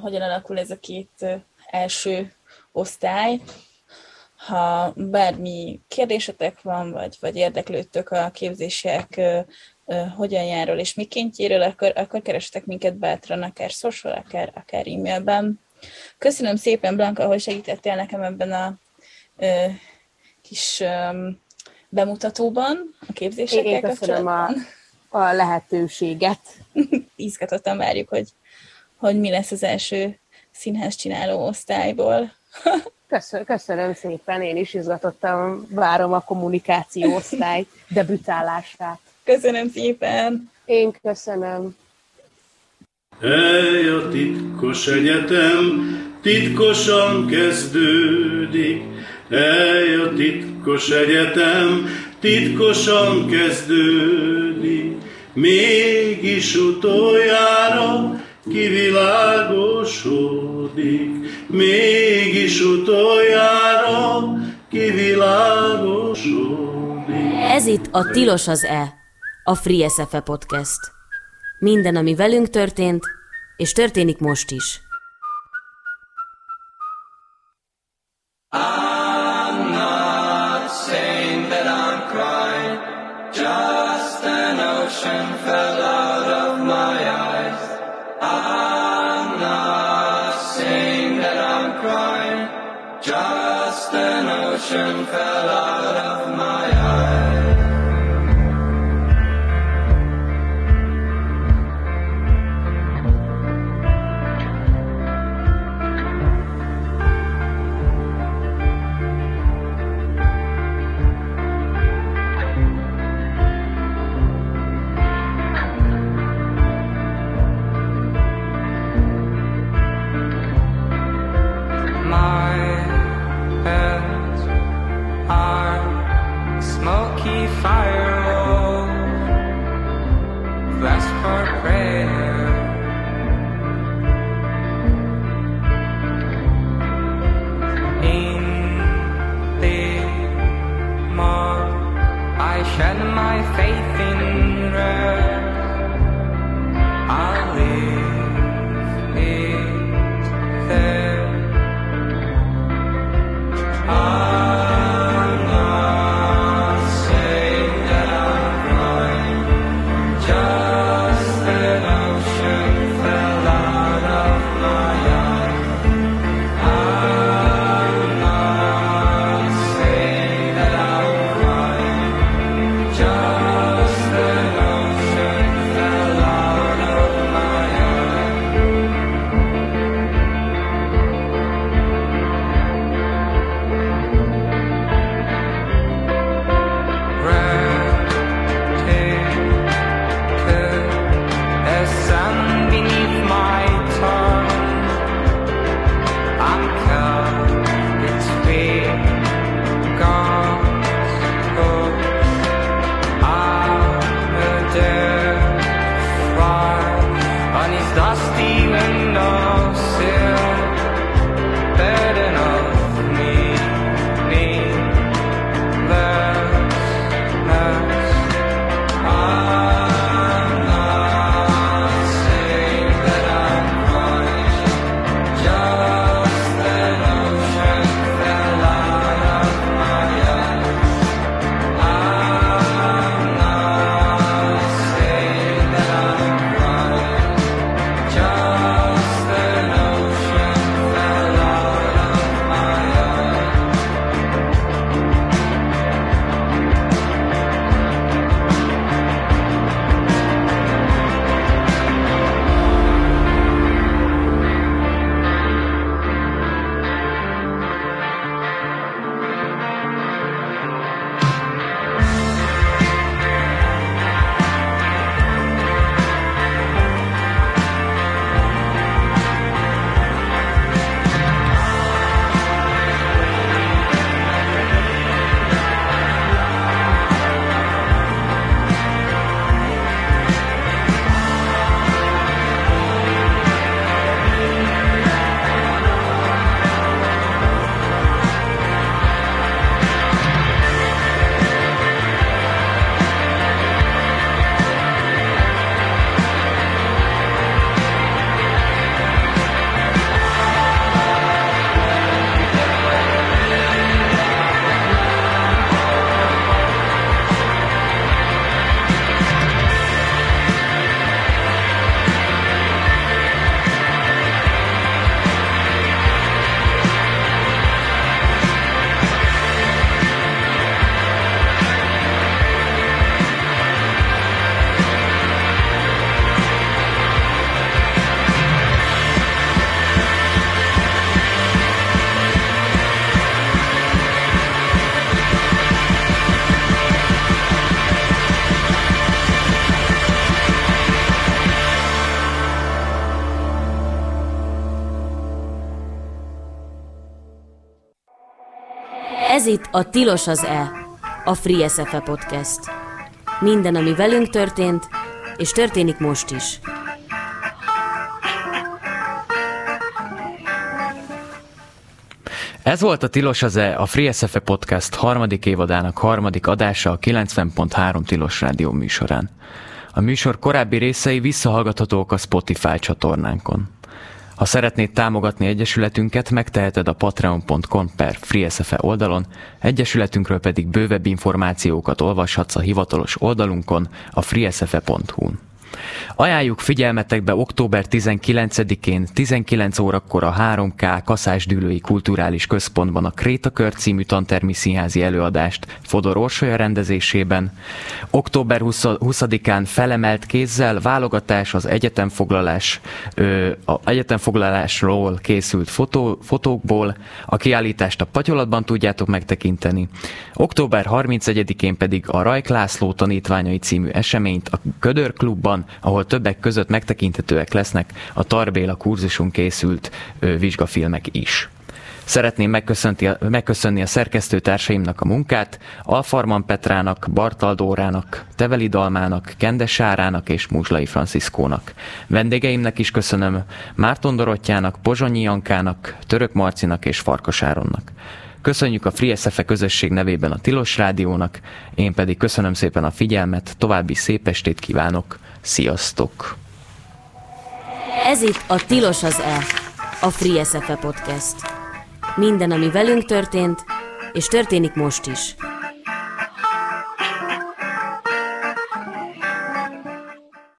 hogyan alakul ez a két első osztály. Ha bármi kérdésetek van, vagy, vagy érdeklődtök a képzések hogyan járul és mikéntjéről, akkor, akkor kerestek minket bátran, akár social, akár, akár e-mailben. Köszönöm szépen, Blanka, hogy segítettél nekem ebben a ö, kis ö, bemutatóban, a képzésekkel Én köszönöm a, a lehetőséget. (laughs) Izgatottan várjuk, hogy, hogy mi lesz az első színház csináló osztályból. (laughs) Köszönöm, köszönöm szépen, én is izgatottan várom a kommunikáció osztály (laughs) debütálását. Köszönöm szépen! Én köszönöm. Ej, a titkos egyetem titkosan kezdődik. Ej, a titkos egyetem titkosan kezdődik. Mégis utoljára kivilágosodik. Mégis utoljára kivilágosodik. Ez itt a Tilos az E a Free SFE Podcast. Minden, ami velünk történt, és történik most is. I'm a Tilos az E, a Free SFE Podcast. Minden, ami velünk történt, és történik most is. Ez volt a Tilos az E, a Free SFE Podcast harmadik évadának harmadik adása a 90.3 Tilos Rádió műsorán. A műsor korábbi részei visszahallgathatók a Spotify csatornánkon. Ha szeretnéd támogatni Egyesületünket, megteheted a patreon.com per FreeSFE oldalon, Egyesületünkről pedig bővebb információkat olvashatsz a hivatalos oldalunkon, a freesfe.hu-n. Ajánljuk figyelmetekbe október 19-én 19 órakor a 3K Kaszásdűlői Kulturális Központban a Krétakör című tantermi színházi előadást Fodor Orsolya rendezésében. Október 20 20-án felemelt kézzel válogatás az egyetemfoglalás, ö, a egyetemfoglalásról készült fotó, fotókból. A kiállítást a Patyolatban tudjátok megtekinteni. Október 31-én pedig a Rajk László tanítványai című eseményt a Ködör Klubban, ahol többek között megtekinthetőek lesznek a Tarbéla kurzuson készült vizsgafilmek is. Szeretném megköszönni a, megköszönni a szerkesztőtársaimnak a munkát, Alfarman Petrának, Bartaldórának, Teveli Dalmának, Kendes Sárának és Muzslai Franciszkónak. Vendégeimnek is köszönöm Márton Dorottyának, Pozsonyi Jankának, Török Marcinak és Farkas Áronnak. Köszönjük a Free SFE közösség nevében a Tilos Rádiónak, én pedig köszönöm szépen a figyelmet, további szép estét kívánok, sziasztok! Ez itt a Tilos az E, a Free SFE Podcast. Minden, ami velünk történt, és történik most is.